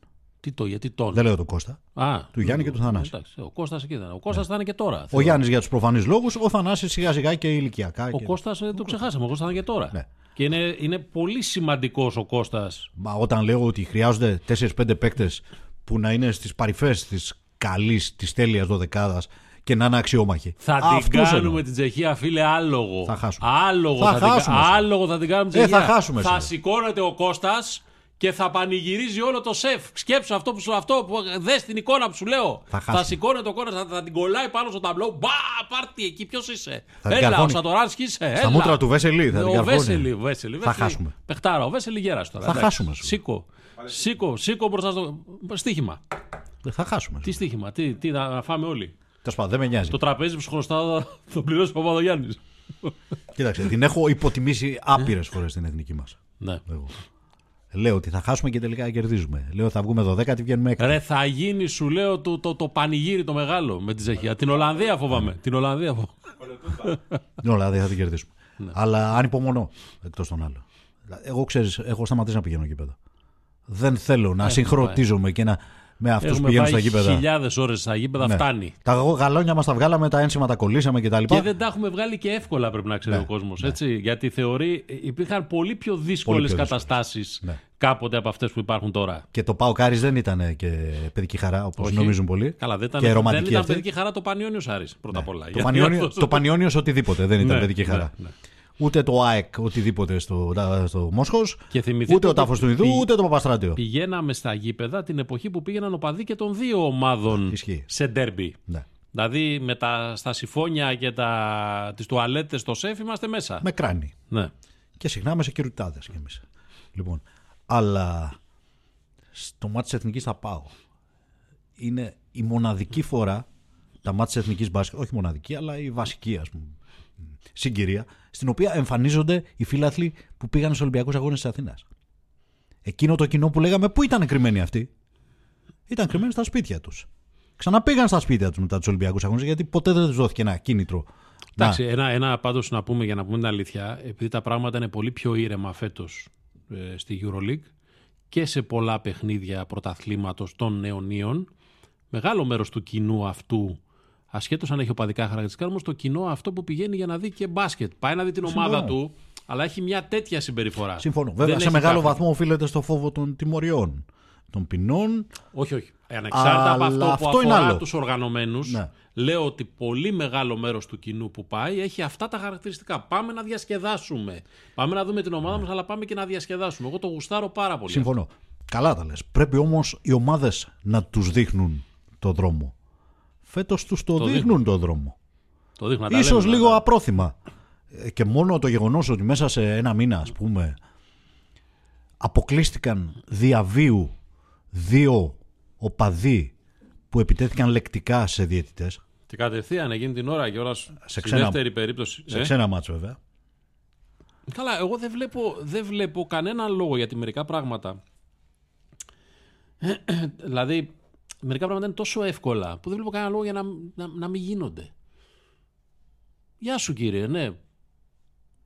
Τι το, γιατί τον; Δεν λέω τον Κώστα. Α, Του Γιάννη και του Θανάση. Εντάξει, ο Κώστας εκεί ήταν. Ο Κώστας θα είναι και τώρα. Ο θεωρώ. Γιάννης για τους προφανείς λόγους, ο Θανάσης σιγά σιγά και ηλικιακά. Ο και... Κώστας ε, το ξεχάσαμε. Ο Κώστας θα είναι και τώρα. Ναι. Και είναι, είναι πολύ σημαντικός ο Κώστας. Μα όταν λέω ότι χρειάζονται 4-5 παίκτες που να είναι στις παρυφές της καλής, της τέλειας δωδεκάδας και να είναι αξιόμαχοι. Θα την Αυτούς κάνουμε εννοώ. την Τσεχία, φίλε, άλογο. Θα χάσουμε. Άλογο Θα θα, την, χάσουμε, κα- εσύ. άλογο θα την κάνουμε την Ε, Τσεχία. θα χάσουμε, Θα εσύ. σηκώνεται ο Κώστας και θα πανηγυρίζει όλο το σεφ. Σκέψου αυτό που σου αυτό που δες την εικόνα που σου λέω. Θα χάσουμε. σηκώνεται ο Κώστας, θα, θα την κολλάει πάνω στο ταμπλό. Μπα, πάρτι εκεί, ποιος είσαι. Θα την Έλα, ο καρφώνει. Σατοράνσκι είσαι. Στα έλα. μούτρα του Βέσελη θα την ο καρφώνει. Βέσελη, ο Βέσελη. Θα Βέσελη. χάσουμε. Πεχτάρα, ο Βέσελη γέρας τώρα. Θα εντάξει. χάσουμε, σου. Σήκω. Σήκω, σήκω μπροστά στο. Στίχημα. Δεν θα χάσουμε. Τι στίχημα, τι, τι να φάμε όλοι. Τέλος πάντων, δεν με νοιάζει. Το τραπέζι που σου χρωστάω θα το πληρώσει ο Παπαδογιάννης. Κοίταξε, την έχω υποτιμήσει άπειρες φορές στην εθνική μας. Ναι. Λέω ότι θα χάσουμε και τελικά κερδίζουμε. Λέω θα βγούμε 12η, βγαίνουμε 6. Ρε, θα γίνει, σου λέω, το, το, το πανηγύρι το μεγάλο με τη Τσεχία. Την Ολλανδία φοβάμαι. Την Ολλανδία φοβάμαι. Ναι, όλα δεν θα την κερδίσουμε. Ναι. Αλλά ανυπομονώ εκτός των άλλων. Εγώ ξέρεις, έχω σταματήσει να πηγαίνω γήπεδο. Δεν θέλω να συγχρονίζομαι και να με αυτούς που Έχουμε πηγαίνουν στα πάει γήπεδα. χιλιάδες ώρες στα γήπεδα, Ναι. φτάνει. Τα γαλόνια μας τα βγάλαμε, τα ένσημα τα κολλήσαμε κτλ. Και δεν τα έχουμε βγάλει και εύκολα, πρέπει να ξέρει Ναι, ο κόσμος. Γιατί θεωρεί υπήρχαν πολύ πιο δύσκολες πιο δύσκολες. καταστάσεις Ναι. κάποτε από αυτές που υπάρχουν τώρα. Και το Πάο Κάρις δεν ήταν και παιδική χαρά όπως Όχι. νομίζουν πολλοί. Καλά, δεν ήταν, και δεν ρομαντική ήταν αυτή. παιδική χαρά το Πανιόνιος Άρης πρώτα απ' όλα. Το Γιατί Πανιόνιο, αυτός- το Πανιόνιος οτιδήποτε δεν ήταν Ναι, παιδική ναι, χαρά. Ναι. Ούτε το ΑΕΚ οτιδήποτε στο, στο Μόσχος, Και θυμηθείτε ούτε ο ότι τάφος του Ιδού, πη- ούτε το Παπαστράτιο. Πηγαίναμε στα γήπεδα την εποχή που πήγαιναν οπαδοί και των δύο ομάδων Ισχύει. σε ντέρμπι. Ναι. Δηλαδή με τα, στα συμφώνια και τα, τις τουαλέτες στο σεφ είμαστε μέσα. Με κράνη. Ναι. Και συχνά με σεκιουριτάδε κι εμείς. Λοιπόν, αλλά στο μάτι της Εθνικής θα πάω. Είναι η μοναδική φορά τα μάτια της Εθνικής Μπάσκετ, όχι μοναδική, αλλά η βασική ας πούμε, συγκυρία, στην οποία εμφανίζονται οι φίλαθλοι που πήγαν στους Ολυμπιακούς Αγώνες της Αθήνας. Εκείνο το κοινό που λέγαμε, πού ήταν κρυμμένοι αυτοί; Ήταν κρυμμένοι στα σπίτια τους. Ξαναπήγαν στα σπίτια τους μετά τους Ολυμπιακούς Αγώνες, γιατί ποτέ δεν τους δόθηκε ένα κίνητρο. Εντάξει, ένα, ένα πάντως να πούμε για να πούμε την αλήθεια, επειδή τα πράγματα είναι πολύ πιο ήρεμα φέτος ε, στη EuroLeague και σε πολλά παιχνίδια πρωταθλήματος των νεωνίων, μεγάλο μέρος του κοινού αυτού, ασχέτως αν έχει οπαδικά χαρακτηριστικά, όμως το κοινό αυτό που πηγαίνει για να δει και μπάσκετ. Πάει να δει την ομάδα του, αλλά έχει μια τέτοια συμπεριφορά. Συμφωνώ. Δεν Βέβαια, σε έχει μεγάλο κάθε- βαθμό οφείλεται στο φόβο των τιμωριών, των ποινών. Όχι, όχι. Ανεξάρτητα από Αλλά αυτό, που αυτό είναι αφορά άλλο. τους οργανωμένους, Ναι. λέω ότι πολύ μεγάλο μέρος του κοινού που πάει έχει αυτά τα χαρακτηριστικά. Πάμε να διασκεδάσουμε. Πάμε να δούμε την ομάδα μας, αλλά πάμε και να διασκεδάσουμε. Εγώ το γουστάρω πάρα πολύ. Συμφωνώ. Καλά τα λες. Πρέπει όμως οι ομάδες να τους δείχνουν το δρόμο. Φέτος τους το, Το δείχνουν το δρόμο. Το δείχνω να τα Ίσως λέμε, λίγο να- απρόθυμα. Ε, Και μόνο το γεγονός ότι μέσα σε ένα μήνα, ας πούμε, αποκλείστηκαν διαβίου δύο οπαδοί που επιτέθηκαν λεκτικά σε διαιτητές, Και κατευθείαν εκείνη την ώρα και όλας Σε στη ξένα- δεύτερη περίπτωση. σε ε. ξένα μάτς βέβαια. Καλά, εγώ δεν βλέπω, δεν βλέπω κανένα λόγο γιατί μερικά πράγματα. <clears throat> δηλαδή, μερικά πράγματα είναι τόσο εύκολα που δεν βλέπω κανένα λόγο για να, να, να μην γίνονται. Γεια σου κύριε, ναι.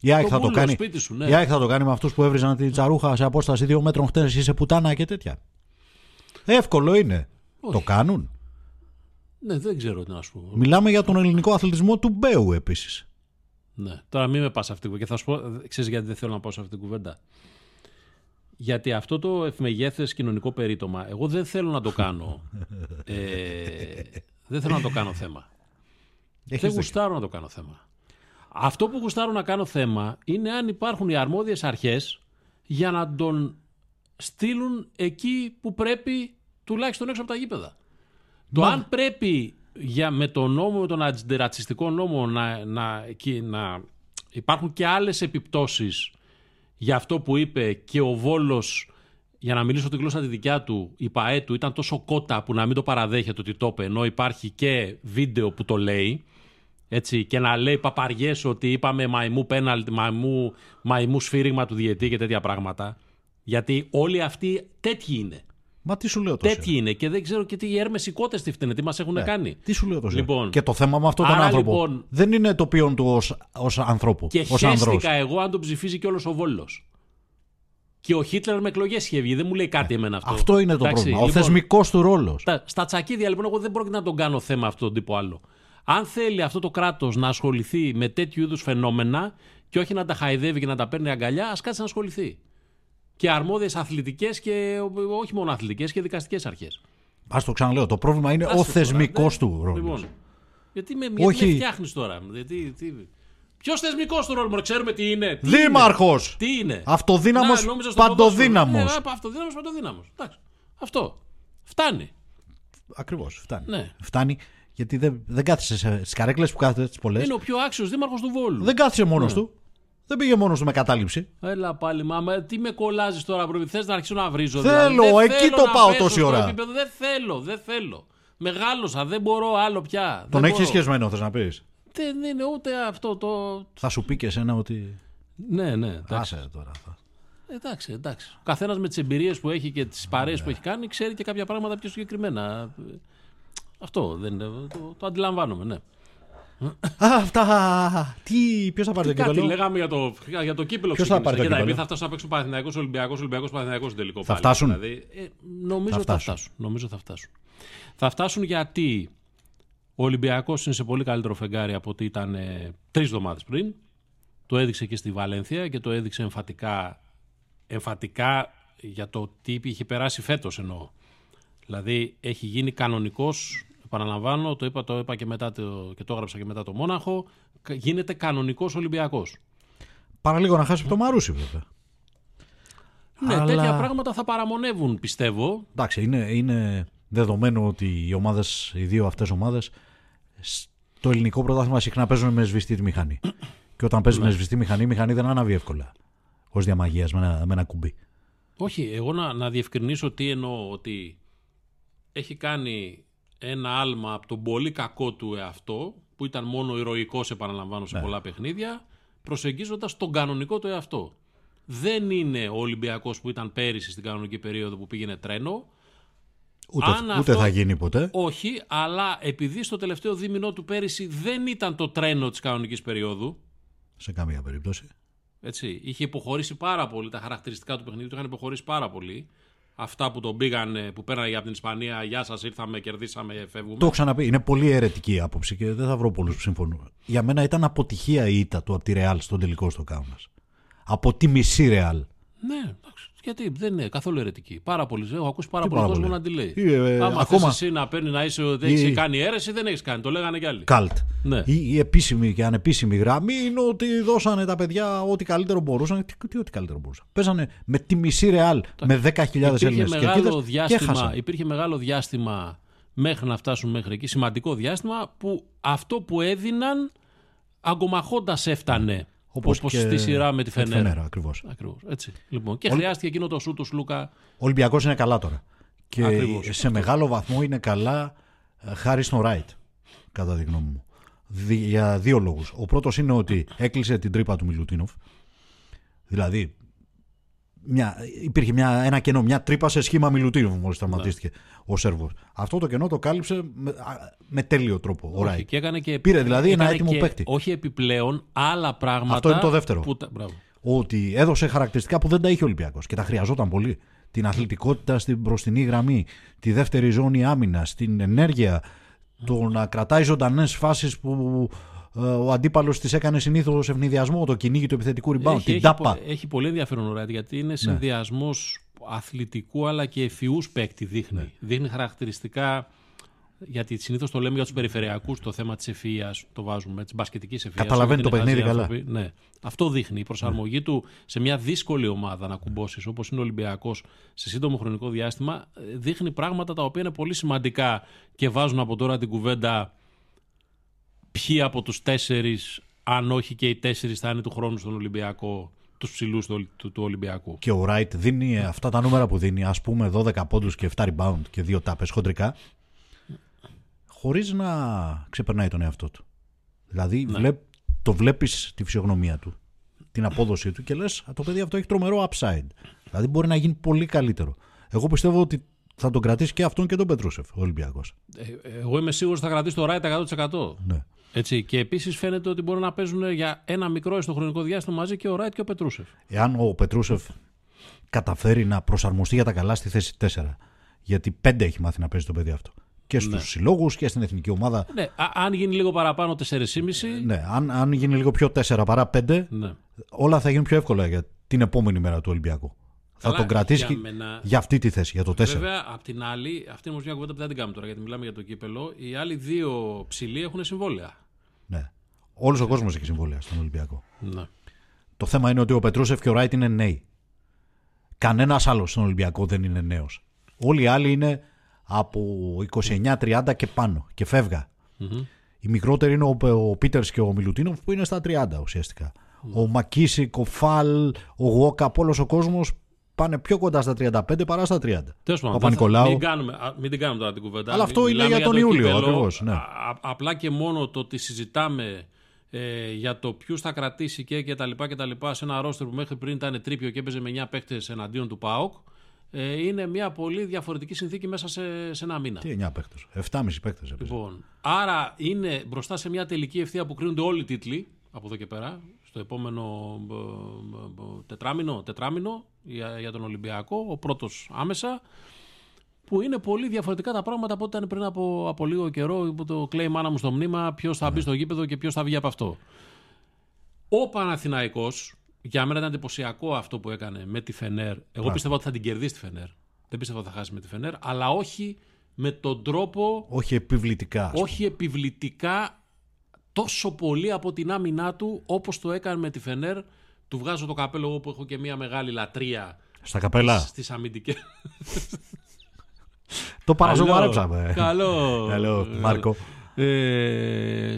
Η ΑΕΚ Το θα το βούλο, κάνει. σπίτι σου, ναι. Η ΑΕΚ θα το κάνει με αυτούς που έβριζαν τη τσαρούχα σε απόσταση δύο μέτρων χτες είσαι πουτάνα και τέτοια. Εύκολο είναι. Όχι. Το κάνουν. Ναι, δεν ξέρω τι να σου πω. Μιλάμε για τον ελληνικό αθλητισμό του Μπέου επίσης. Ναι. Τώρα μην με πας σε αυτή την κουβέντα. Και θα σου πω, ξέρεις γιατί δεν θέλω να πάω σε αυτή την κουβέντα. Γιατί αυτό το ευμεγέθες κοινωνικό περίτομα, εγώ δεν θέλω να το κάνω. ε, δεν θέλω να το κάνω θέμα. Έχεις δεν δίκιο. γουστάρω να το κάνω θέμα. Αυτό που γουστάρω να κάνω θέμα είναι αν υπάρχουν οι αρμόδιες αρχές για να τον στείλουν εκεί που πρέπει τουλάχιστον έξω από τα γήπεδα. Το αν πρέπει για, με τον νόμο, με τον αντιρατσιστικό νόμο να, να, εκεί, να υπάρχουν και άλλες επιπτώσεις για αυτό που είπε και ο Βόλος για να μιλήσω τη γλώσσα τη δικιά του, η ΠαΕ του ήταν τόσο κότα που να μην το παραδέχεται ότι το είπε, ενώ υπάρχει και βίντεο που το λέει, έτσι, και να λέει παπαριές ότι είπαμε μαϊμού πέναλτι, μαϊμού, μαϊμού σφύριγμα του διετή και τέτοια πράγματα. Γιατί όλοι αυτοί τέτοιοι είναι. Μα τι σου λέω τόσο. Τέτοιοι είναι και δεν ξέρω και τι οι έρμες οι κότες τι φταίνε, τι μας έχουν Ναι. κάνει. Τι σου λέω τόσο. Λοιπόν, και το θέμα με αυτόν τον άρα, άνθρωπο λοιπόν, δεν είναι το ποιόν του ως, ως ανθρώπου, Και ως ανδρός. χαίστηκα εγώ αν τον ψηφίζει και όλος ο Βόλος. Και ο Χίτλερ με εκλογές είχε βγει. Δεν μου λέει κάτι εμένα αυτό. Ε, Αυτό είναι το Εντάξει, πρόβλημα. Ο λοιπόν, θεσμικός του ρόλος. Στα, στα τσακίδια λοιπόν, εγώ δεν πρόκειται να τον κάνω θέμα αυτόν τον τύπο άλλο. Αν θέλει αυτό το κράτος να ασχοληθεί με τέτοιου είδους φαινόμενα και όχι να τα χαϊδεύει και να τα παίρνει αγκαλιά, ας κάτσει να ασχοληθεί. Και αρμόδιες αθλητικές και όχι μόνο αθλητικές και δικαστικές αρχές. Α το ξαναλέω. Το πρόβλημα είναι ο θεσμικός του ρόλος. Λοιπόν, γιατί με, Όχι. γιατί με φτιάχνεις τώρα; Γιατί, τι... Ποιος θεσμικός του ρόλος, μου ξέρουμε τι είναι. Τι Δήμαρχος! Είναι, τι είναι. Αυτοδύναμος, Να, νόμιζα στο παντοδύναμος. ποδόσφαιρο. Ε, αυτοδύναμος, παντοδύναμος. Εντάξει. Αυτό. Φτάνει. Ακριβώς. Φτάνει. Ναι. Φτάνει γιατί δεν, δεν κάθισε στι καρέκλε που κάθεται τι πολλές. Είναι ο πιο άξιος δήμαρχος του Βόλου. Δεν κάθισε μόνος Ναι. του. Δεν πήγε μόνος του με κατάληψη. Έλα πάλι, μάμα, τι με κολλάζεις τώρα, προ... Θες να αρχίσω να βρίζω. Θέλω, δηλαδή. Δεν εκεί θέλω το να πάω πέσω τόση στο ώρα. επίπεδο. Δεν θέλω, δεν θέλω. Μεγάλωσα, δεν μπορώ άλλο πια. Τον δεν έχεις μπορώ. σχεσμένο, θες να πεις; Δεν είναι ούτε αυτό το. Θα σου πει και εσένα ότι. Ναι, ναι. εντάξει. Άσε τώρα. Εντάξει, εντάξει. Ο καθένας με τις εμπειρίες που έχει και τις παρέες που έχει κάνει ξέρει και κάποια πράγματα πιο συγκεκριμένα. Αυτό δεν είναι. Το, το αντιλαμβάνομαι, ναι. Α, αυτά. Τι, ποιος θα πάρει το Κάτι κύπελο; λέγαμε για το, για το κύπελο Ποιος θα ξεκίνησα. πάρει το Κοίτα, κύπελο; επειδή θα φτάσουν να παίξουν Παναθηναϊκός Ολυμπιακός, Ολυμπιακός Παναθηναϊκός στο τελικό. Θα πάλι, φτάσουν; Δηλαδή, ε, νομίζω Θα θα φτάσουν. φτάσουν. Νομίζω θα φτάσουν. Θα φτάσουν γιατί ο Ολυμπιακός είναι σε πολύ καλύτερο φεγγάρι από ότι ήταν ε, τρεις εβδομάδες πριν. Το έδειξε και στη Βαλένθια και το έδειξε εμφατικά, εμφατικά για το τι είχε περάσει φέτος εννοώ. Δηλαδή έχει γίνει κανονικός, επαναλαμβάνω, το είπα, το είπα και, μετά το, και το έγραψα και μετά το Μόναχο, κα- γίνεται κανονικός Ολυμπιακός. Παραλίγο να χάσει από το Μαρούσι, βέβαια. Ναι, Αλλά- τέτοια πράγματα θα παραμονεύουν, πιστεύω. Εντάξει, είναι, είναι δεδομένο ότι οι, ομάδες, οι δύο αυτές ομάδες στο ελληνικό πρωτάθλημα συχνά παίζουν με σβηστή τη μηχανή. <clears throat> Και όταν παίζει με σβηστή μηχανή, η μηχανή δεν ανάβει εύκολα. Ω διαμαγείας με, ένα- με ένα κουμπί. Όχι, εγώ να, να διευκρινίσω τι εννοώ, ότι έχει κάνει ένα άλμα από τον πολύ κακό του εαυτό, που ήταν μόνο ηρωικός, επαναλαμβάνω, σε πολλά παιχνίδια, προσεγγίζοντας τον κανονικό του εαυτό. Δεν είναι ο Ολυμπιακός που ήταν πέρυσι στην κανονική περίοδο που πήγαινε τρένο, Ούτε, Αν ούτε αυτό- θα γίνει ποτέ. όχι, αλλά επειδή στο τελευταίο δίμηνό του πέρυσι δεν ήταν το τρένο της κανονικής περίοδου, Σε καμία περίπτωση. Έτσι, είχε υποχωρήσει πάρα πολύ. Τα χαρακτηριστικά του παιχνιδιού του είχαν υποχωρήσει πάρα πολύ. Αυτά που τον πήγαν, που πέρανε από την Ισπανία, γεια σας, ήρθαμε, κερδίσαμε, φεύγουμε. Το έχω ξαναπεί. Είναι πολύ αιρετική η άποψη και δεν θα βρω πολλούς που συμφωνούν. Για μένα ήταν αποτυχία η ήττα του από τη Ρεάλ στον τελικό στο Κάουνας. Από τη μισή Ρεάλ. Ναι, εντάξει. Γιατί δεν είναι καθόλου αιρετική. Πάρα πολύ. Έχω ακούσει πάρα Τι πολύ πάρα κόσμο πολύ; να τη λέει. Ή, ε, Άμα ακόμα- θες εσύ να παίρνεις να είσαι ότι έχεις Ή- κάνει αίρεση, δεν έχεις κάνει. Το λέγανε κι άλλοι. Καλτ. Ναι. Η, η επίσημη και ανεπίσημη γραμμή είναι ότι δώσανε τα παιδιά ό,τι καλύτερο μπορούσαν. Τι, τι ό,τι καλύτερο μπορούσαν. Παίζανε με τη μισή Ρεάλ με 10.000 Υπήρχε Έλληνες μεγάλο, και διάστημα, έχασαν. υπήρχε μεγάλο διάστημα μέχρι να φτάσουν μέχρι εκεί, σημαντικό διάστημα, που αυτό που έδιναν αγκομαχώντας έφτανε. Όπως Όπως, και στη σειρά με τη με τη Φενέρα. Φενέρα, ακριβώς. Ακριβώς, έτσι. Λοιπόν, και χρειάστηκε εκείνο το σου του Σλούκα. Ο Ολυμπιακός είναι καλά τώρα. Και Ακριβώς. σε μεγάλο βαθμό είναι καλά ε, χάρη στον Ράιτ, κατά τη γνώμη μου. Δι- για δύο λόγους. Ο πρώτος είναι ότι έκλεισε την τρύπα του Μιλουτίνοφ. Δηλαδή, μια, υπήρχε μια, ένα κενό, μια τρύπα σε σχήμα Μιλουτίνοφ μόλις τραυματίστηκε ο Σέρβος. Αυτό το κενό το κάλυψε με, α, με τέλειο τρόπο ο Όχι, Ράιτ. και έκανε και, Πήρε δηλαδή ένα έκανε έτοιμο και παίκτη. Όχι επιπλέον, άλλα πράγματα. Αυτό είναι το δεύτερο. Που, τα- μπράβο. Ότι έδωσε χαρακτηριστικά που δεν τα είχε ο Ολυμπιακός και τα χρειαζόταν πολύ. Την αθλητικότητα στην μπροστινή γραμμή, τη δεύτερη ζώνη άμυνας, την ενέργεια, το να κρατάει ζωντανές φάσεις που ε, ο αντίπαλος της έκανε συνήθως ευνηδιασμό, το κυνήγι του επιθετικού rebound, Έχει, την έχει, τάπα. Ναι. πο- έχει πολύ ενδιαφέρον ο Ράιτ γιατί είναι συνδυασμός αθλητικού αλλά και ευφυού παίκτη δείχνει. Ναι. Δείχνει χαρακτηριστικά. Γιατί συνήθως το λέμε για τους περιφερειακούς το θέμα της ευφυία, το βάζουμε, της μπασκετικής ευφυία. Καταλαβαίνει το παιχνίδι καλά. Ναι. Αυτό δείχνει. Η προσαρμογή του σε μια δύσκολη ομάδα να κουμπώσεις, όπως είναι ο Ολυμπιακός, σε σύντομο χρονικό διάστημα, ε, δείχνει πράγματα τα οποία είναι πολύ σημαντικά και βάζουν από τώρα την κουβέντα ποιοι από τους τέσσερις, αν όχι και οι τέσσερις θα είναι του χρόνου στον Ολυμπιακό, τους ψηλούς του, του, του Ολυμπιακού. Και ο Ράιτ δίνει αυτά τα νούμερα που δίνει, ας πούμε 12 πόντους και 7 rebound και 2 τάπες χοντρικά, χωρίς να ξεπερνάει τον εαυτό του. Δηλαδή Ναι. βλέπ, το βλέπεις τη φυσιογνωμία του, την απόδοσή του και λες: Το παιδί αυτό έχει τρομερό upside. Δηλαδή μπορεί να γίνει πολύ καλύτερο. Εγώ πιστεύω ότι θα τον κρατήσει και αυτόν και τον Πετρούσεφ ο Ολυμπιακός. Ε, εγώ είμαι σίγουρος ότι θα κρατήσει το Ράιτ 100%. Ναι. Έτσι, και επίσης φαίνεται ότι μπορούν να παίζουν για ένα μικρό στο χρονικό διάστημα μαζί και ο Ράιτ και ο Πετρούσεφ. Εάν ο Πετρούσεφ καταφέρει να προσαρμοστεί για τα καλά στη θέση 4, γιατί 5 έχει μάθει να παίζει το παιδί αυτό. Και στους ναι. συλλόγους και στην εθνική ομάδα. Ναι, αν γίνει λίγο παραπάνω 4,5. Ναι, αν, αν γίνει λίγο πιο 4 παρά 5, ναι. όλα θα γίνουν πιο εύκολα για την επόμενη μέρα του Ολυμπιακού. Θα τον κρατήσει για, μένα... για αυτή τη θέση, για το 4. Βέβαια, απ' την άλλη, αυτή είναι μια κουβέντα που δεν την κάνουμε τώρα γιατί μιλάμε για το κύπελο. Οι άλλοι δύο ψηλοί έχουν συμβόλαια. Ναι. Όλος ο κόσμος έχει συμβόλαια στον Ολυμπιακό. Ναι. Το θέμα είναι ότι ο Πετρούσεφ και ο Ράιτ είναι νέοι. Κανένας άλλος στον Ολυμπιακό δεν είναι νέος. Όλοι οι άλλοι είναι από 29-30 και πάνω και φεύγα. Mm-hmm. Οι μικρότεροι είναι ο, ο Πίτερς και ο Μιλουτίνοφ που είναι στα 30 ουσιαστικά. Mm-hmm. Ο Μακίσικ, ο Φαλ, ο Γουόκα, όλος ο κόσμος πάνε πιο κοντά στα 35 παρά στα 30. Τέλος πάντων. Μην, κάνουμε, μην την κάνουμε τώρα την κουβέντα. Αλλά αυτό είναι για τον Ιούλιο ακριβώς. Ναι. απλά και μόνο το ότι συζητάμε ε, για το ποιους θα κρατήσει και, και τα λοιπά και τα λοιπά σε ένα ρόστερ που μέχρι πριν ήταν τρίπιο και έπαιζε με 9 παίχτες εναντίον του ΠΑΟΚ ε, είναι μια πολύ διαφορετική συνθήκη μέσα σε, σε ένα μήνα. Τι 9 παίχτες, 7,5 παίχτες. Λοιπόν, άρα είναι μπροστά σε μια τελική ευθεία που κρίνονται όλοι οι τίτλοι από εδώ και πέρα, στο επόμενο ε, ε, τετράμινο, τετράμινο για, για τον Ολυμπιακό, ο πρώτος άμεσα που είναι πολύ διαφορετικά τα πράγματα από ό,τι ήταν πριν από, από λίγο καιρό που το κλαίει μάνα μου στο μνήμα ποιος θα μπει ναι. στο γήπεδο και ποιος θα βγει από αυτό. Ο Παναθηναϊκός, για μένα ήταν εντυπωσιακό αυτό που έκανε με τη Φενέρ. Εγώ πίστευα ότι θα την κερδίσει τη Φενέρ. Δεν πίστευα ότι θα χάσει με τη Φενέρ, αλλά όχι με τον τρόπο. Όχι επιβλητικά. Όχι επιβλητικά τόσο πολύ από την άμυνά του όπως το έκανε με τη Φενέρ. Του βγάζω το καπέλο εγώ που έχω και μια μεγάλη λατρεία. Στα καπέλα. Στις αμυντικές. Το παραζωμάρεψαμε. Καλό. Καλό, Μάρκο. Ε,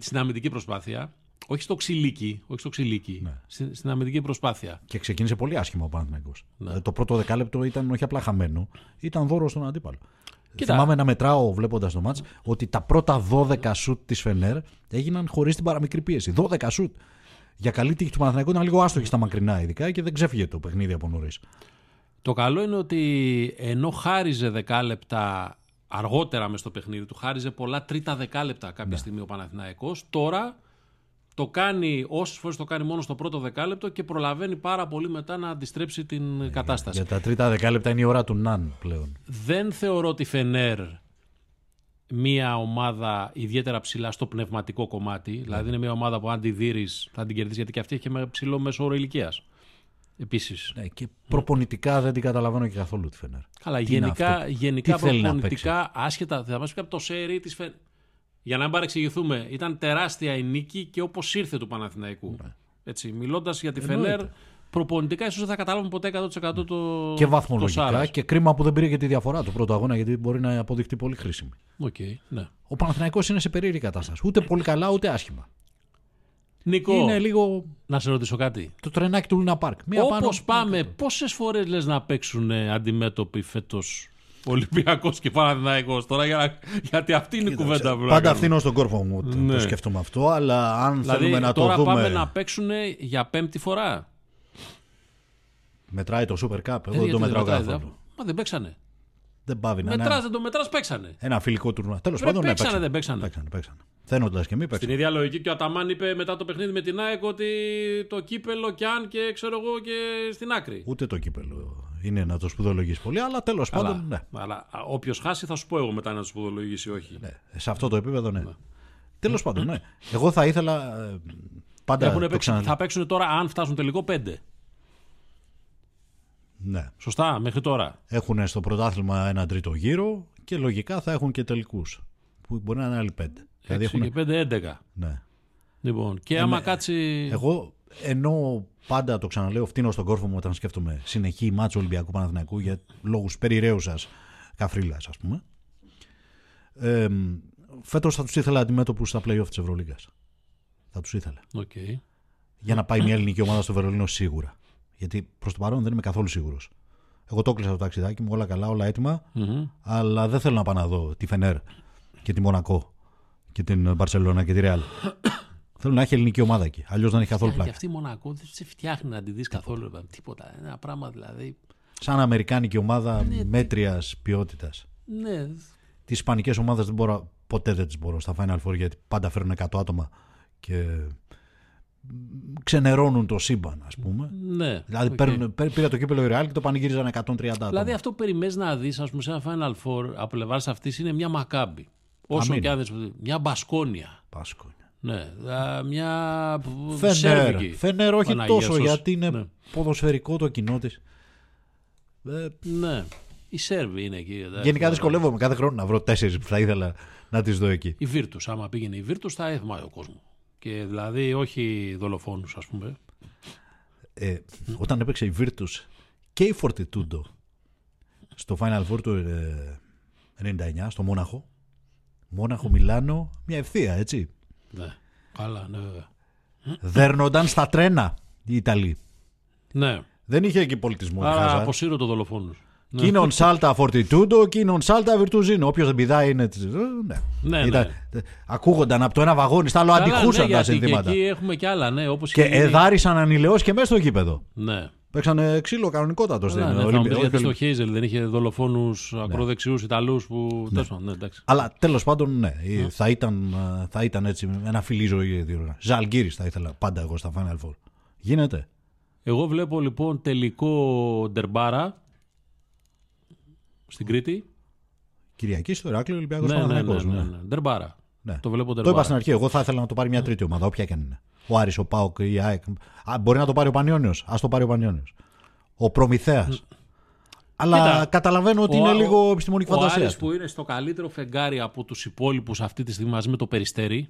στην αμυντική προσπάθεια. Όχι στο ξυλίκι, όχι στο ξυλίκι. Ναι. Στην, στην αμυντική προσπάθεια. Και ξεκίνησε πολύ άσχημα ο Παναθηναϊκός. Ναι. Το πρώτο δεκάλεπτο ήταν όχι απλά χαμένο, ήταν δώρο στον αντίπαλο. Κοίτα. Θυμάμαι να μετράω βλέποντας το μάτς ότι τα πρώτα 12 σουτ της Φενέρ έγιναν χωρίς την παραμικρή πίεση. 12 σουτ. Για καλή τύχη του Παναθηναϊκού ήταν λίγο άστοχη στα μακρινά ειδικά και δεν ξέφυγε το παιχνίδι από νωρίς. Το καλό είναι ότι ενώ χάριζε δεκάλεπτα αργότερα μες στο παιχνίδι του, χάριζε πολλά τρίτα δεκάλεπτα κάποια ναι. στιγμή ο Παναθηναϊκός, τώρα το κάνει όσες φορές το κάνει μόνος στο πρώτο δεκάλεπτο και προλαβαίνει πάρα πολύ μετά να αντιστρέψει την ε, κατάσταση. Για τα τρίτα δεκάλεπτα είναι η ώρα του Ναν πλέον. Δεν θεωρώ ότι Φενέρ μια ομάδα ιδιαίτερα ψηλά στο πνευματικό κομμάτι. Ναι. Δηλαδή είναι μια ομάδα που αν τη θα την κερδίσεις γιατί και αυτή έχει και ψηλό μέσο όρο ηλικίας. Επίσης. Ναι, και προπονητικά δεν την καταλαβαίνω και καθόλου τη Φενέρ. Καλά, γενικά, γενικά προπονητικά, άσχετα, θα μας πει από το σερί της Φενέρ. Για να μην παρεξηγηθούμε, ήταν τεράστια η νίκη και όπως ήρθε του Παναθηναϊκού. Ναι. Έτσι, μιλώντας για τη Φενέρ, προπονητικά ίσως δεν θα καταλάβουμε ποτέ 100% το Και βαθμολογικά το και κρίμα που δεν πήρε και τη διαφορά του πρώτο αγώνα γιατί μπορεί να αποδειχτεί πολύ χρήσιμη. Okay, ναι. Ο Παναθηναϊκός είναι σε περίεργη κατάσταση. Ούτε πολύ καλά ούτε άσχημα. Νικό, είναι λίγο... να σε ρωτήσω κάτι. Το τρενάκι του Λούνα Πάρκ. Όπως πάμε, πόσες φορές λες να παίξουν αντιμέτωποι φέτος Ολυμπιακός και Παναθυναϊκό τώρα, για, γιατί αυτή είναι η κουβέντα που Πάντα αυτή είναι στον κόρφο μου ναι. το σκεφτούμε αυτό, αλλά αν δηλαδή, θέλουμε να το δούμε. Τώρα πάμε να παίξουν για πέμπτη φορά. Μετράει το Super Cup. Εγώ ε, δεν το μετράω καθόλου. Μα δεν παίξανε. Δεν πάβει να Μετράς, δεν το μετράς, παίξανε. Ένα φιλικό τουρνουά. Τέλος πάντων, ναι, παίξανε, δεν παίξανε. παίξανε, παίξανε. Θένοντα και μη παίξανε. Στην ίδια λογική και ο Αταμάν είπε μετά το παιχνίδι με την ΑΕΚ ότι το κύπελο κι αν και ξέρω εγώ και στην άκρη. Ούτε το κύπελο είναι να το σπουδολογήσει πολύ, αλλά τέλος πάντων. Ναι. Αλλά όποιος χάσει θα σου πω εγώ μετά να το σπουδολογήσει όχι. Ναι. Σε αυτό το επίπεδο, ναι. ναι. Τέλος πάντων, ναι. Εγώ θα ήθελα. Ε, πάντα. Θα παίξουν τώρα, αν φτάσουν τελικό, πέντε. Ναι. Σωστά, μέχρι τώρα. Έχουν στο πρωτάθλημα ένα τρίτο γύρο και λογικά θα έχουν και τελικούς. Που μπορεί να είναι άλλοι πέντε. Δηλαδή έχουν... και πέντε, έντεκα. Ναι. Λοιπόν, και άμα κάτσει. Εγώ ενώ πάντα το ξαναλέω, φτύνω στον κόρφο μου όταν σκέφτομαι συνεχή μάτσο Ολυμπιακού Παναθηναϊκού για λόγους περιραίουσα καφρίλας, ας πούμε. Ε, Φέτος θα τους ήθελα αντιμέτωπους στα playoff της Ευρωλίγα. Θα τους ήθελα. Okay. Για να πάει μια ελληνική ομάδα στο Βερολίνο σίγουρα. Γιατί προς το παρόν δεν είμαι καθόλου σίγουρος. Εγώ το έκλεισα το ταξιδάκι μου, όλα καλά, όλα έτοιμα. Mm-hmm. Αλλά δεν θέλω να πάω να δω τη Φενέρ και τη Μονακό και την Μπαρσελόνα και τη Ρεάλ. <coughs> θέλω να έχει ελληνική ομάδα εκεί. Αλλιώς δεν έχει καθόλου πλάκα. Και αυτή η Μονακό δεν σε φτιάχνει να τη δεις καθόλου. Τίποτα. Ένα πράγμα δηλαδή. Σαν αμερικάνικη ομάδα Ναι. μέτριας ποιότητας. Ναι, Τις ισπανικές ομάδες δεν μπορώ, ποτέ δεν τις μπορώ στα Final Four γιατί πάντα φέρνουν 100 άτομα και ξενερώνουν το σύμπαν, ας πούμε. ναι. Δηλαδή οκ. παίρνουν, πέ- πήρε το κύπελο η Real και το πανηγύριζαν 130 άτομα. Δηλαδή αυτό που περιμένεις να δεις, ας πούμε, σε ένα Final Four από πλευράς αυτής είναι μια Μακάμπι. Όσο Αμήν. και αν δεν σου- Μια Μπασκόνια. Πάσκο. Ναι, α, μια Φενέρ. Σέρβικη. Φενέρ όχι Παναγία τόσο σώση. γιατί είναι Ναι. ποδοσφαιρικό το κοινό της. Ναι. Οι Σέρβοι είναι εκεί. εντάξει. Γενικά δυσκολεύομαι κάθε χρόνο να βρω τέσσερις που θα ήθελα να τις δω εκεί. Η Βίρτου, άμα πήγαινε η Βίρτου, θα έθμαει ο κόσμος. Και δηλαδή όχι δολοφόνους, ας πούμε. Ε, όταν έπαιξε η Virtus και η Fortitudo στο Final Four του ε, 99 στο Μόναχο. Μόναχο Μιλάνο, μια ευθεία έτσι. Ναι. Καλά, ναι, βέβαια. Δέρνονταν στα τρένα οι Ιταλοί. Ναι. Δεν είχε εκεί πολιτισμό. η Άρα Χάζα. αποσύρω το δολοφόνους. Ναι. Κίνον Σάλτα Φορτιτούντο, Κίνον Σάλτα Βιρτουζίνο. Όποιος δεν πηδάει είναι. της- ε, Ναι. Ναι, Ήταν- Ακούγονταν από το ένα βαγόνι, στα άλλο Καλά, αντιχούσαν ναι, τα γιατί και συνθήματα. εκεί έχουμε κι άλλα, ναι, όπως Και είχε γίνει- εδάρισαν ανηλαιώς και μέσα στο γήπεδο. Ναι. Παίξανε ξύλο κανονικότατος στην Καλά, ναι, θα μου Ολύμπια. πεις όχι γιατί στο Ολύμπια. Χέιζελ δεν είχε δολοφόνους ακροδεξιούς Ιταλούς που. τέλος πάντων, Ναι, εντάξει. Αλλά τέλος πάντων, ναι, θα, ήταν, ε, θα ήταν έτσι ένα φιλή ζωή η διοργάνωση. Ζαλγκύρης θα ήθελα πάντα εγώ στα Final Four. Γίνεται. Εγώ βλέπω λοιπόν τελικό ντερμπάρα στην Κρήτη. Κυριακή στο Ηράκλειο Ολυμπιακός Ναι, ναι, ναι, Παναθηναϊκός, ναι, ναι. ναι. Ντερμπάρα. Ναι. Το βλέπω Το είπα ντερμπάρα. στην αρχή. Εγώ θα ήθελα να το πάρει μια τρίτη ομάδα, όποια και αν είναι. Ο Άρης, ο Πάοκ, η ΑΕΚ. Α, μπορεί να το πάρει ο Πανιόνιος. Α το πάρει ο Πανιόνιος. Ο Προμηθέας. Αλλά Κοίτα, καταλαβαίνω ότι Ο- είναι ο- λίγο επιστημονική Ο φαντασία. Άρης που είναι στο καλύτερο φεγγάρι από τους υπόλοιπους αυτή τη στιγμή μαζί με το Περιστέρι.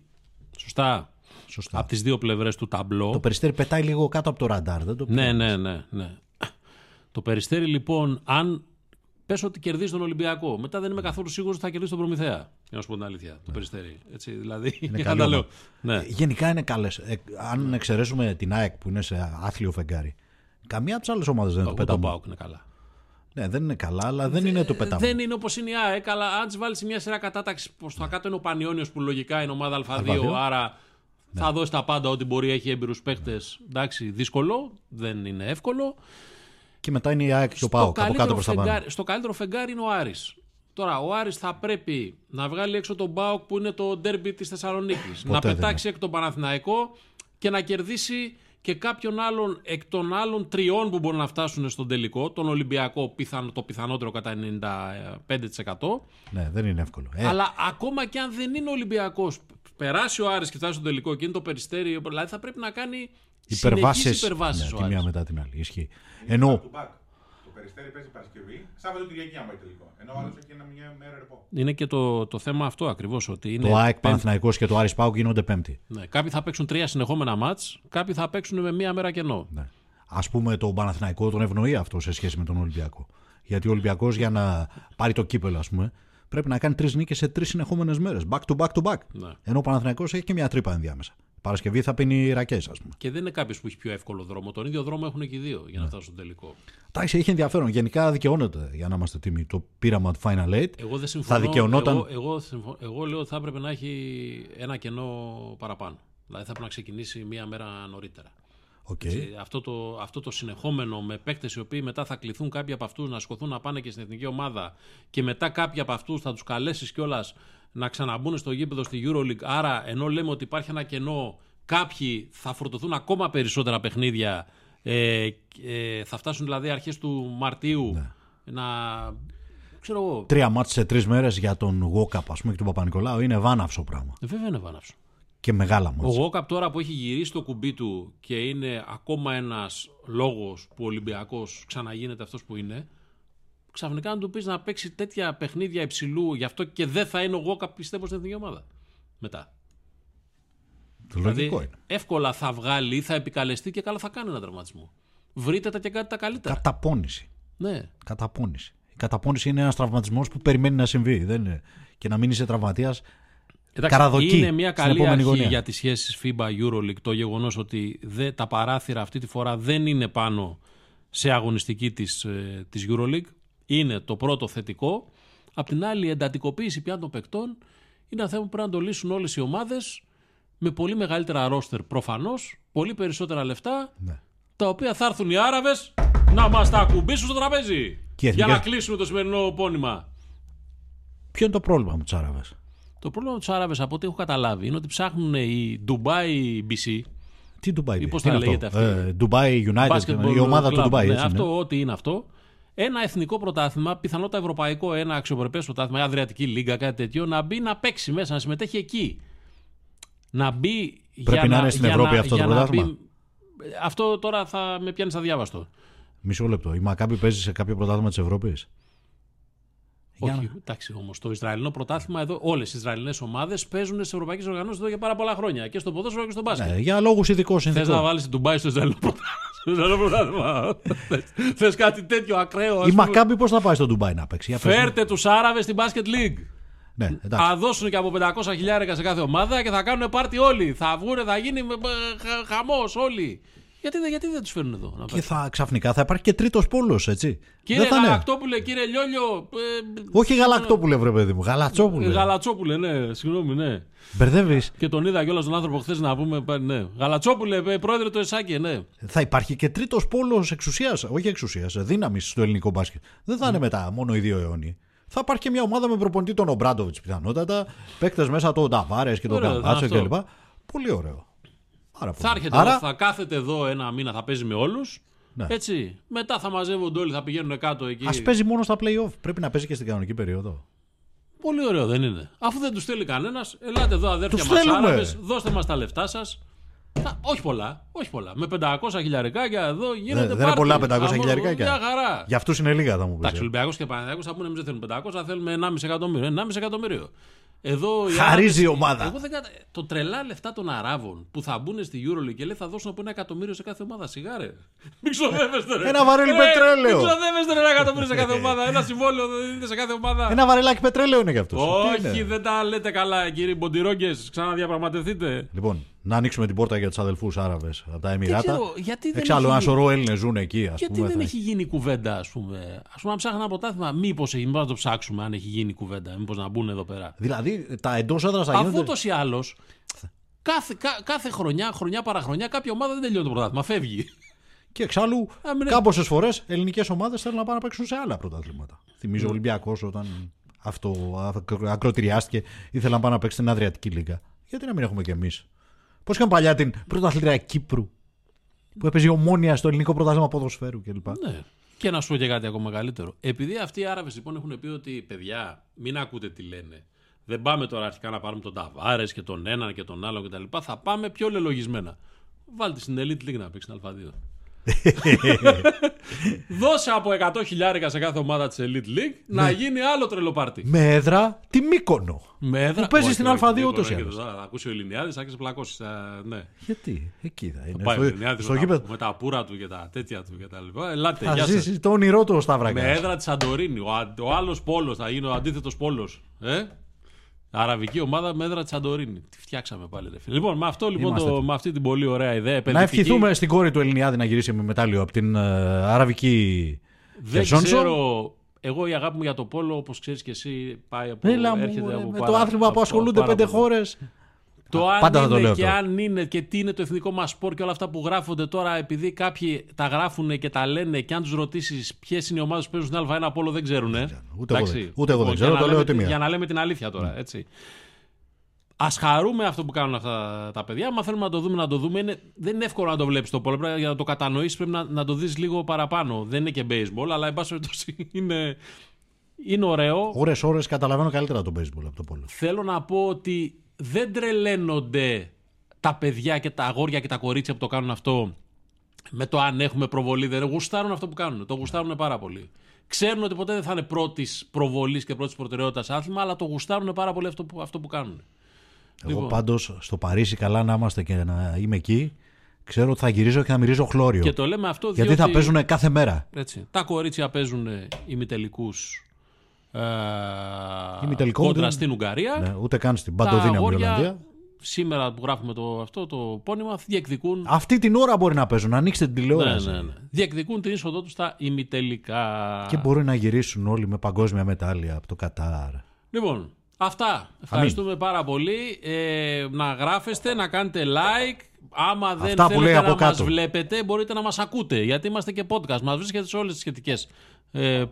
Σωστά. Σωστά. Από τις δύο πλευρές του ταμπλό. Το περιστέρι πετάει λίγο κάτω από το ραντάρ. Δεν το Ναι, ναι, ναι, ναι. Το Περιστέρι λοιπόν, αν πες ότι κερδίζεις τον Ολυμπιακό, μετά δεν είμαι καθόλου σίγουρος ότι θα κερδίσει τον Προμηθέα. Για να σου πω την αλήθεια. Το Περιστέρι. Έτσι, δηλαδή, <laughs> για να καλή τα ομάδα. λέω. Ναι. Ε, Γενικά είναι καλές. αν εξαιρέσουμε την ΑΕΚ που είναι σε άθλιο φεγγάρι, καμία από τις άλλες ομάδες δεν είναι το Ούτε ο πέταμα. Πάουκ είναι καλά. Ναι, δεν είναι καλά, αλλά δεν είναι το πέταμα. Δεν είναι όπως είναι η ΑΕΚ, αλλά αν της βάλεις σε μια σειρά κατάταξης προ τα κάτω είναι ο Πανιόνιος που λογικά είναι ομάδα Α2, Α2. άρα Ναι. θα δώσει τα πάντα ό,τι μπορεί, έχει έμπειρους παίχτε. Εντάξει, δύσκολο, δεν είναι εύκολο. Και μετά είναι η ΑΕΚ και ο Στο ΠΑΟΚ από κάτω καλύτερο προς τα πάνω. φεγγάρι- Στο καλύτερο φεγγάρι είναι ο Άρης. Τώρα, ο Άρης θα πρέπει να βγάλει έξω τον Μπάουκ που είναι το ντέρμπι της Θεσσαλονίκης. να δεν πετάξει εκ τον Παναθηναϊκό και να κερδίσει και κάποιον άλλον εκ των άλλων τριών που μπορούν να φτάσουν στον τελικό. Τον Ολυμπιακό πιθανό, το πιθανότερο κατά 95%. Ναι, δεν είναι εύκολο. Ε, Αλλά ακόμα και αν δεν είναι Ολυμπιακός, περάσει ο Άρης και φτάσει στον τελικό και είναι το περιστέρι, δηλαδή θα πρέπει να κάνει υπερβάσεις, συνεχείς υπερβάσεις ναι, ο τη μία Άρης. μετά την άλλη. Ισχύει. Ενώ Του back. Το περιστέρι παίζει Παρασκευή, Σάββατο Κυριακή άμα πάει τελικό. Ενώ ο άλλος έχει ένα μια μέρα ρεπό. Είναι και το, το θέμα αυτό ακριβώς, ότι είναι το ΑΕΚ πέμπτη. Παναθηναϊκός και το Άρης ΠΑΟΚ γίνονται πέμπτη. Ναι, κάποιοι θα παίξουν τρία συνεχόμενα μάτς, κάποιοι θα παίξουν με μία μέρα κενό. Ναι. Α πούμε το Παναθηναϊκό τον ευνοεί αυτό σε σχέση με τον Ολυμπιακό. Γιατί ο Ολυμπιακός για να πάρει το κύπελο, ας πούμε, πρέπει να κάνει τρεις νίκες σε τρεις συνεχόμενες μέρες. Back to back to back. Ναι. Ενώ ο Παναθηναϊκός έχει και μια τρύπα ενδιάμεσα. Παρασκευή θα πίνει ρακές, ας πούμε. Και δεν είναι κάποιος που έχει πιο εύκολο δρόμο. Τον ίδιο δρόμο έχουν και οι δύο για να φτάσουν στο τελικό. Εντάξει, έχει ενδιαφέρον. Γενικά δικαιώνεται για να είμαστε τίμοι το πείραμα του Final Eight. Εγώ δεν συμφωνώ. Θα δικαιωνόταν. Εγώ, εγώ, συμφω- εγώ λέω ότι θα έπρεπε να έχει ένα κενό παραπάνω. Δηλαδή θα έπρεπε να ξεκινήσει μία μέρα νωρίτερα. Οκ. Έτσι, αυτό, το, αυτό το συνεχόμενο με παίκτες οι οποίοι μετά θα κληθούν κάποιοι από αυτούς να σηκωθούν να πάνε και στην εθνική ομάδα και μετά κάποιοι από αυτούς θα τους καλέσεις κιόλας να ξαναμπούν στο γήπεδο στη Euroleague. Άρα, ενώ λέμε ότι υπάρχει ένα κενό, κάποιοι θα φορτωθούν ακόμα περισσότερα παιχνίδια. Ε, ε, θα φτάσουν δηλαδή αρχές του Μαρτίου να. ξέρω εγώ. Τρία μάτς σε τρεις μέρες για τον Γόκαπ, ας πούμε, και τον Παπα-Νικολάου είναι βάναυσο πράγμα. Ε, βέβαια είναι βάναυσο. Και μεγάλα Ο μάτς. Γόκαπ τώρα που έχει γυρίσει το κουμπί του και είναι ακόμα ένας λόγος που ο Ολυμπιακός ξαναγίνεται αυτός που είναι, ξαφνικά να του πεις να παίξει τέτοια παιχνίδια υψηλού, γι' αυτό και δεν θα είναι ο Γόκαπ πιστεύω στην εθνική ομάδα. Μετά. Το λογικό δηλαδή, είναι. εύκολα θα βγάλει ή θα επικαλεστεί και καλά θα κάνει ένα τραυματισμό. Βρείτε τα και κάτι τα καλύτερα. Καταπώνηση. Ναι. Καταπώνηση. Η καταπώνηση είναι ένας τραυματισμός που περιμένει να συμβεί. Δεν είναι. Και να μην είσαι τραυματίας. Εντάξει, Καραδοκή είναι μια στην καλή επόμενη αρχή γωνία. για τις σχέσεις FIBA Euroleague το γεγονός ότι δε, τα παράθυρα αυτή τη φορά δεν είναι πάνω σε αγωνιστική της, ε, της Euroleague. Είναι το πρώτο θετικό. Απ' την άλλη η εντατικοποίηση πια των παικτών είναι ένα θέμα που πρέπει να το λύσουν όλες οι ομάδες με πολύ μεγαλύτερα ρόστερ προφανώς, πολύ περισσότερα λεφτά, Ναι. τα οποία θα έρθουν οι Άραβες να μας τα ακουμπήσουν στο τραπέζι. Και οι Για εθνικές- να κλείσουμε το σημερινό πόνημα. Ποιο είναι το πρόβλημα με τους Άραβες; Το πρόβλημα με τους Άραβες, από ό,τι έχω καταλάβει, είναι ότι ψάχνουν οι Dubai BC, Τι Dubai Ή είναι, πώς τι θα είναι λέγεται αυτό. αυτή. Ε, Dubai United, basketball η ομάδα club, του Dubai. ναι, έτσι, αυτό, ναι. ό,τι είναι αυτό. Ένα εθνικό πρωτάθλημα, πιθανότατα ευρωπαϊκό, ένα αξιοπρεπές πρωτάθλημα, μια Αδριατική Λίγκα, κάτι τέτοιο, να μπει να παίξει μέσα, να συμμετέχει εκεί. Να μπει. Πρέπει να είναι στην για Ευρώπη αυτό το για να πρωτάθλημα; μπει- Αυτό τώρα θα με πιάνεις αδιάβαστο. Μισό λεπτό. Η Μακάμπη παίζει σε κάποιο πρωτάθλημα της Ευρώπης; Όχι, εντάξει όμως. Το Ισραηλινό πρωτάθλημα εδώ, όλες οι Ισραηλινές ομάδες παίζουν σε ευρωπαϊκές οργανώσεις εδώ για πάρα πολλά χρόνια. Και στο ποδόσφαιρο και στο μπάσκετ. Ναι, για λόγους ειδικών Θες να συνθήκων. βάλεις την Ντουμπάι στο Ισραηλινό πρωτάθλημα; Στο Ισραηλινό πρωτάθλημα. Θε κάτι τέτοιο ακραίο. ας Η πούμε; Μακάμπη πώς θα πάει στο Ντουμπάι να παίξει. Για πες μου. Φέρτε τους Άραβες στην Basket League. Ναι, εντάξει. Θα δώσουν και από 500 χιλιάρικα σε κάθε ομάδα και θα κάνουν πάρτι όλοι. Θα βγουν, θα γίνει χαμός όλοι. Γιατί, δεν- γιατί δεν τους φέρνουν εδώ να Και παίξουν. θα, ξαφνικά θα υπάρχει και τρίτος πόλος, έτσι. Κύριε Δεν θα είναι. Γαλακτόπουλε, κύριε Λιόλιο. ε, Όχι γαλακτόπουλε, βρε παιδί μου. Γαλατσόπουλε. Γαλατσόπουλε, ναι, συγγνώμη, ναι. Μπερδεύεις. Και τον είδα κιόλας τον άνθρωπο χθες να πούμε. πα- Ναι. Γαλατσόπουλε, ε, πρόεδρε του Εσάκη, ναι. Θα υπάρχει και τρίτος πόλος εξουσίας. Όχι εξουσίας, δύναμης στο ελληνικό μπάσκετ. Δεν θα είναι μετά μόνο οι δύο αιώνιοι. Θα υπάρχει και μια ομάδα με προπονητή τον Ομπράντοβιτς πιθανότατα. Παίκτες μέσα τον Νταβάρε και τον Ωραίο, Καμπάτσο αυτό. κλπ. Πολύ ωραίο. Πάρα πολύ. Θα έρχεται Άρα, εδώ, θα κάθεται εδώ ένα μήνα, θα παίζει με όλους. Ναι. Έτσι. Μετά θα μαζεύονται όλοι, θα πηγαίνουν κάτω εκεί. ας παίζει μόνο στα playoff. Πρέπει να παίζει και στην κανονική περίοδο. Πολύ ωραίο δεν είναι. Αφού δεν τους στέλνει κανένας, ελάτε εδώ αδέρφια Τους μας θέλουμε. Άραβες, δώστε μας τα λεφτά σας. Όχι πολλά, όχι πολλά. Με 500 χιλιαρικάκια εδώ γίνεται δεν είναι πάρτι. πολλά 500 Αμor- χιλιαρικάκια. Μια χαρά. Για αυτούς είναι λίγα, θα μου Εντάξει, πει. Ολυμπιακός και Παναθηναϊκός θα πούνε εμείς δεν θέλουμε 500, θέλουμε 1,5 εκατομμύριο. 1,5 εκατομμύριο. Εδώ οι Χαρίζει η Άραβες- ομάδα. Εγώ δεν κατα... Το τρελά λεφτά των Αράβων που θα μπουν στη Euroleague και λέει θα δώσουν από ένα εκατομμύριο σε κάθε ομάδα. Σιγάρε. <laughs> Μην ξοδεύεστε. ρε. Ένα βαρέλι Ε, πετρέλαιο. Μην ξοδεύεστε ρε, ένα εκατομμύριο σε κάθε <laughs> ομάδα. Ένα συμβόλαιο δεν δίνετε σε κάθε ομάδα. Ένα βαρελάκι πετρέλαιο είναι για αυτούς. Όχι, δεν τα λέτε καλά, κύριοι Μποντιρόγκες. Ξαναδιαπραγματευτείτε. Λοιπόν, να ανοίξουμε την πόρτα για τους αδελφούς Άραβες από τα Εμμυράτα. ξέρω, γιατί δεν Εξάλλου, έχει ένα γίνει. σωρό Έλληνες ζουν εκεί, ας Γιατί πούμε. δεν θα- έχει γίνει κουβέντα, ας πούμε. Α πούμε, αν ψάχνει ένα πρωτάθλημα, μήπως έχει, μήπως να το ψάξουμε αν έχει γίνει κουβέντα. Μήπως να μπουν εδώ πέρα. Δηλαδή, τα εντός έδρας θα Αφού γίνονται; ούτως ή άλλως, κάθε, κα- κάθε χρονιά, χρονιά παραχρονιά, κάποια ομάδα δεν τελειώνει το πρωτάθλημα. Φεύγει. Και εξάλλου, Α, μην- κάμποσε φορές ελληνικές ομάδες θέλουν να πάνε να παίξουν σε άλλα πρωταθλήματα. Θυμίζω ο Ολυμπιακός όταν αυτό ακρο- ακροτηριάστηκε, ήθελε να πάει να παίξει στην Αδριατική Λίγκα. Γιατί να μην έχουμε κι εμείς. Πώς είχαμε παλιά την πρωταθλήτρια Κύπρου που έπαιζε η ομόνια στο ελληνικό πρωτάθλημα ποδοσφαίρου κλπ. Ναι. Και να σου πω και κάτι ακόμα καλύτερο. Επειδή αυτοί οι Άραβες λοιπόν έχουν πει ότι παιδιά, μην ακούτε τι λένε. Δεν πάμε τώρα αρχικά να πάρουμε τον Ταβάρες και τον έναν και τον άλλον κτλ. Θα πάμε πιο λελογισμένα. Βάλτε στην Elite League να παίξει την Α2. Δώσε από 100 χιλιάρικα σε κάθε ομάδα της Elite League να γίνει άλλο τρελό πάρτι. Με έδρα τη Μύκονο. Με έδρα. Που παίζει Όχι, στην όχι, Α2 δεν ούτως ή μπορώ, άλλως. Θα ακούσει ο Ελληνιάδης, θα έχεις πλακώσεις. Ναι. Γιατί, εκεί θα είναι. Πάει ο Στο, Ελληνιάδης στο με, γήπεδο. τα, με τα πουρα του και τα τέτοια του και τα λοιπά. Ελάτε, Θα γεια σας. ζήσει το όνειρό του ο Με Σταυρακάς. έδρα της Σαντορίνη. Ο, α- ο άλλος πόλος θα γίνει ο αντίθετος πόλος. Ε; Αραβική ομάδα με έδρα τη Σαντορίνη. Τι φτιάξαμε πάλι, ρε φίλε. Λοιπόν, με, αυτό, λοιπόν Είμαστε το, έτοιμοι. με αυτή την πολύ ωραία ιδέα. Να επενδυτική, ευχηθούμε στην κόρη του Ελληνιάδη να γυρίσει με μετάλλιο από την ε, Αραβική Δεν Χερσόνησο. ξέρω. Εγώ η αγάπη μου για το πόλο, όπως ξέρεις και εσύ, πάει από. Έλα μου, έρχεται ρε, από με πάρα- το άθλημα από που ασχολούνται πάρα πέντε πολύ. χώρες. Το αν Πάντα θα είναι το λέω και αυτό. αν είναι και τι είναι το εθνικό μας σπορ και όλα αυτά που γράφονται τώρα, επειδή κάποιοι τα γράφουν και τα λένε και αν τους ρωτήσεις ποιες είναι οι ομάδες που παίζουν στην Α1 Πόλο δεν ξέρουν. Ε. Ούτε εγώ δεν- ούτε εγώ δεν Λοιπόν, ξέρω, για να το λέω λέμε- τη μία. Για να λέμε την αλήθεια τώρα, έτσι. Α χαρούμε αυτό που κάνουν αυτά τα παιδιά. Αν θέλουμε να το δούμε, να το δούμε. Είναι, δεν είναι εύκολο να το βλέπεις το πόλο. Πρέπει, για να το κατανοήσεις πρέπει να, να το δεις λίγο παραπάνω. Δεν είναι και baseball, αλλά εν πάση περιπτώσει <laughs> είναι, είναι ωραίο. Ώρες ώρες καταλαβαίνω καλύτερα το baseball από το πόλο. Θέλω να πω ότι δεν τρελαίνονται τα παιδιά και τα αγόρια και τα κορίτσια που το κάνουν αυτό με το αν έχουμε προβολή. Δεν γουστάρουν αυτό που κάνουν. Το γουστάρουν πάρα πολύ. Ξέρουν ότι ποτέ δεν θα είναι πρώτης προβολής και πρώτης προτεραιότητας άθλημα, αλλά το γουστάρουν πάρα πολύ αυτό που, αυτό που κάνουν. Εγώ Λοιπόν. πάντως στο Παρίσι καλά να είμαστε και να είμαι εκεί. Ξέρω ότι θα γυρίζω και θα μυρίζω χλώριο. Και το λέμε αυτό Γιατί διότι, θα παίζουν κάθε μέρα. Έτσι, τα κορίτσια παίζουν ημιτελικούς ε, Ημιτελικό κόντρα δεν- στην Ουγγαρία. Ναι, ούτε καν στην Τα παντοδύναμη αγόρια, Ολλανδία. σήμερα που γράφουμε το, αυτό το πόνημα, διεκδικούν Αυτή την ώρα μπορεί να παίζουν. Ανοίξτε την Ναι, τηλεόραση. ναι, ναι. Διεκδικούν την είσοδό τους στα ημιτελικά. Και μπορεί να γυρίσουν όλοι με παγκόσμια μετάλλια από το Κατάρ. Λοιπόν, Αυτά. Ευχαριστούμε πάρα πολύ. Ε, να γράφεστε, να κάνετε like. Άμα δεν Αυτά που λέει θέλετε από να μας κάτω. βλέπετε, μπορείτε να μας ακούτε. Γιατί είμαστε και podcast. Μας βρίσκεται σε όλες τις σχετικές ε.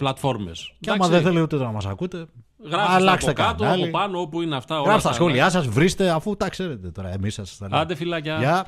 Και άμα δεν θέλει ούτε να μας ακούτε. Γράψτε Αλλάξτε από κάτω, κανάλι. από πάνω, όπου είναι αυτά. Γράψτε τα σχόλιά σας, βρίστε, αφού τα ξέρετε τώρα. Εμείς σας. Άντε, φιλάκια. Γεια.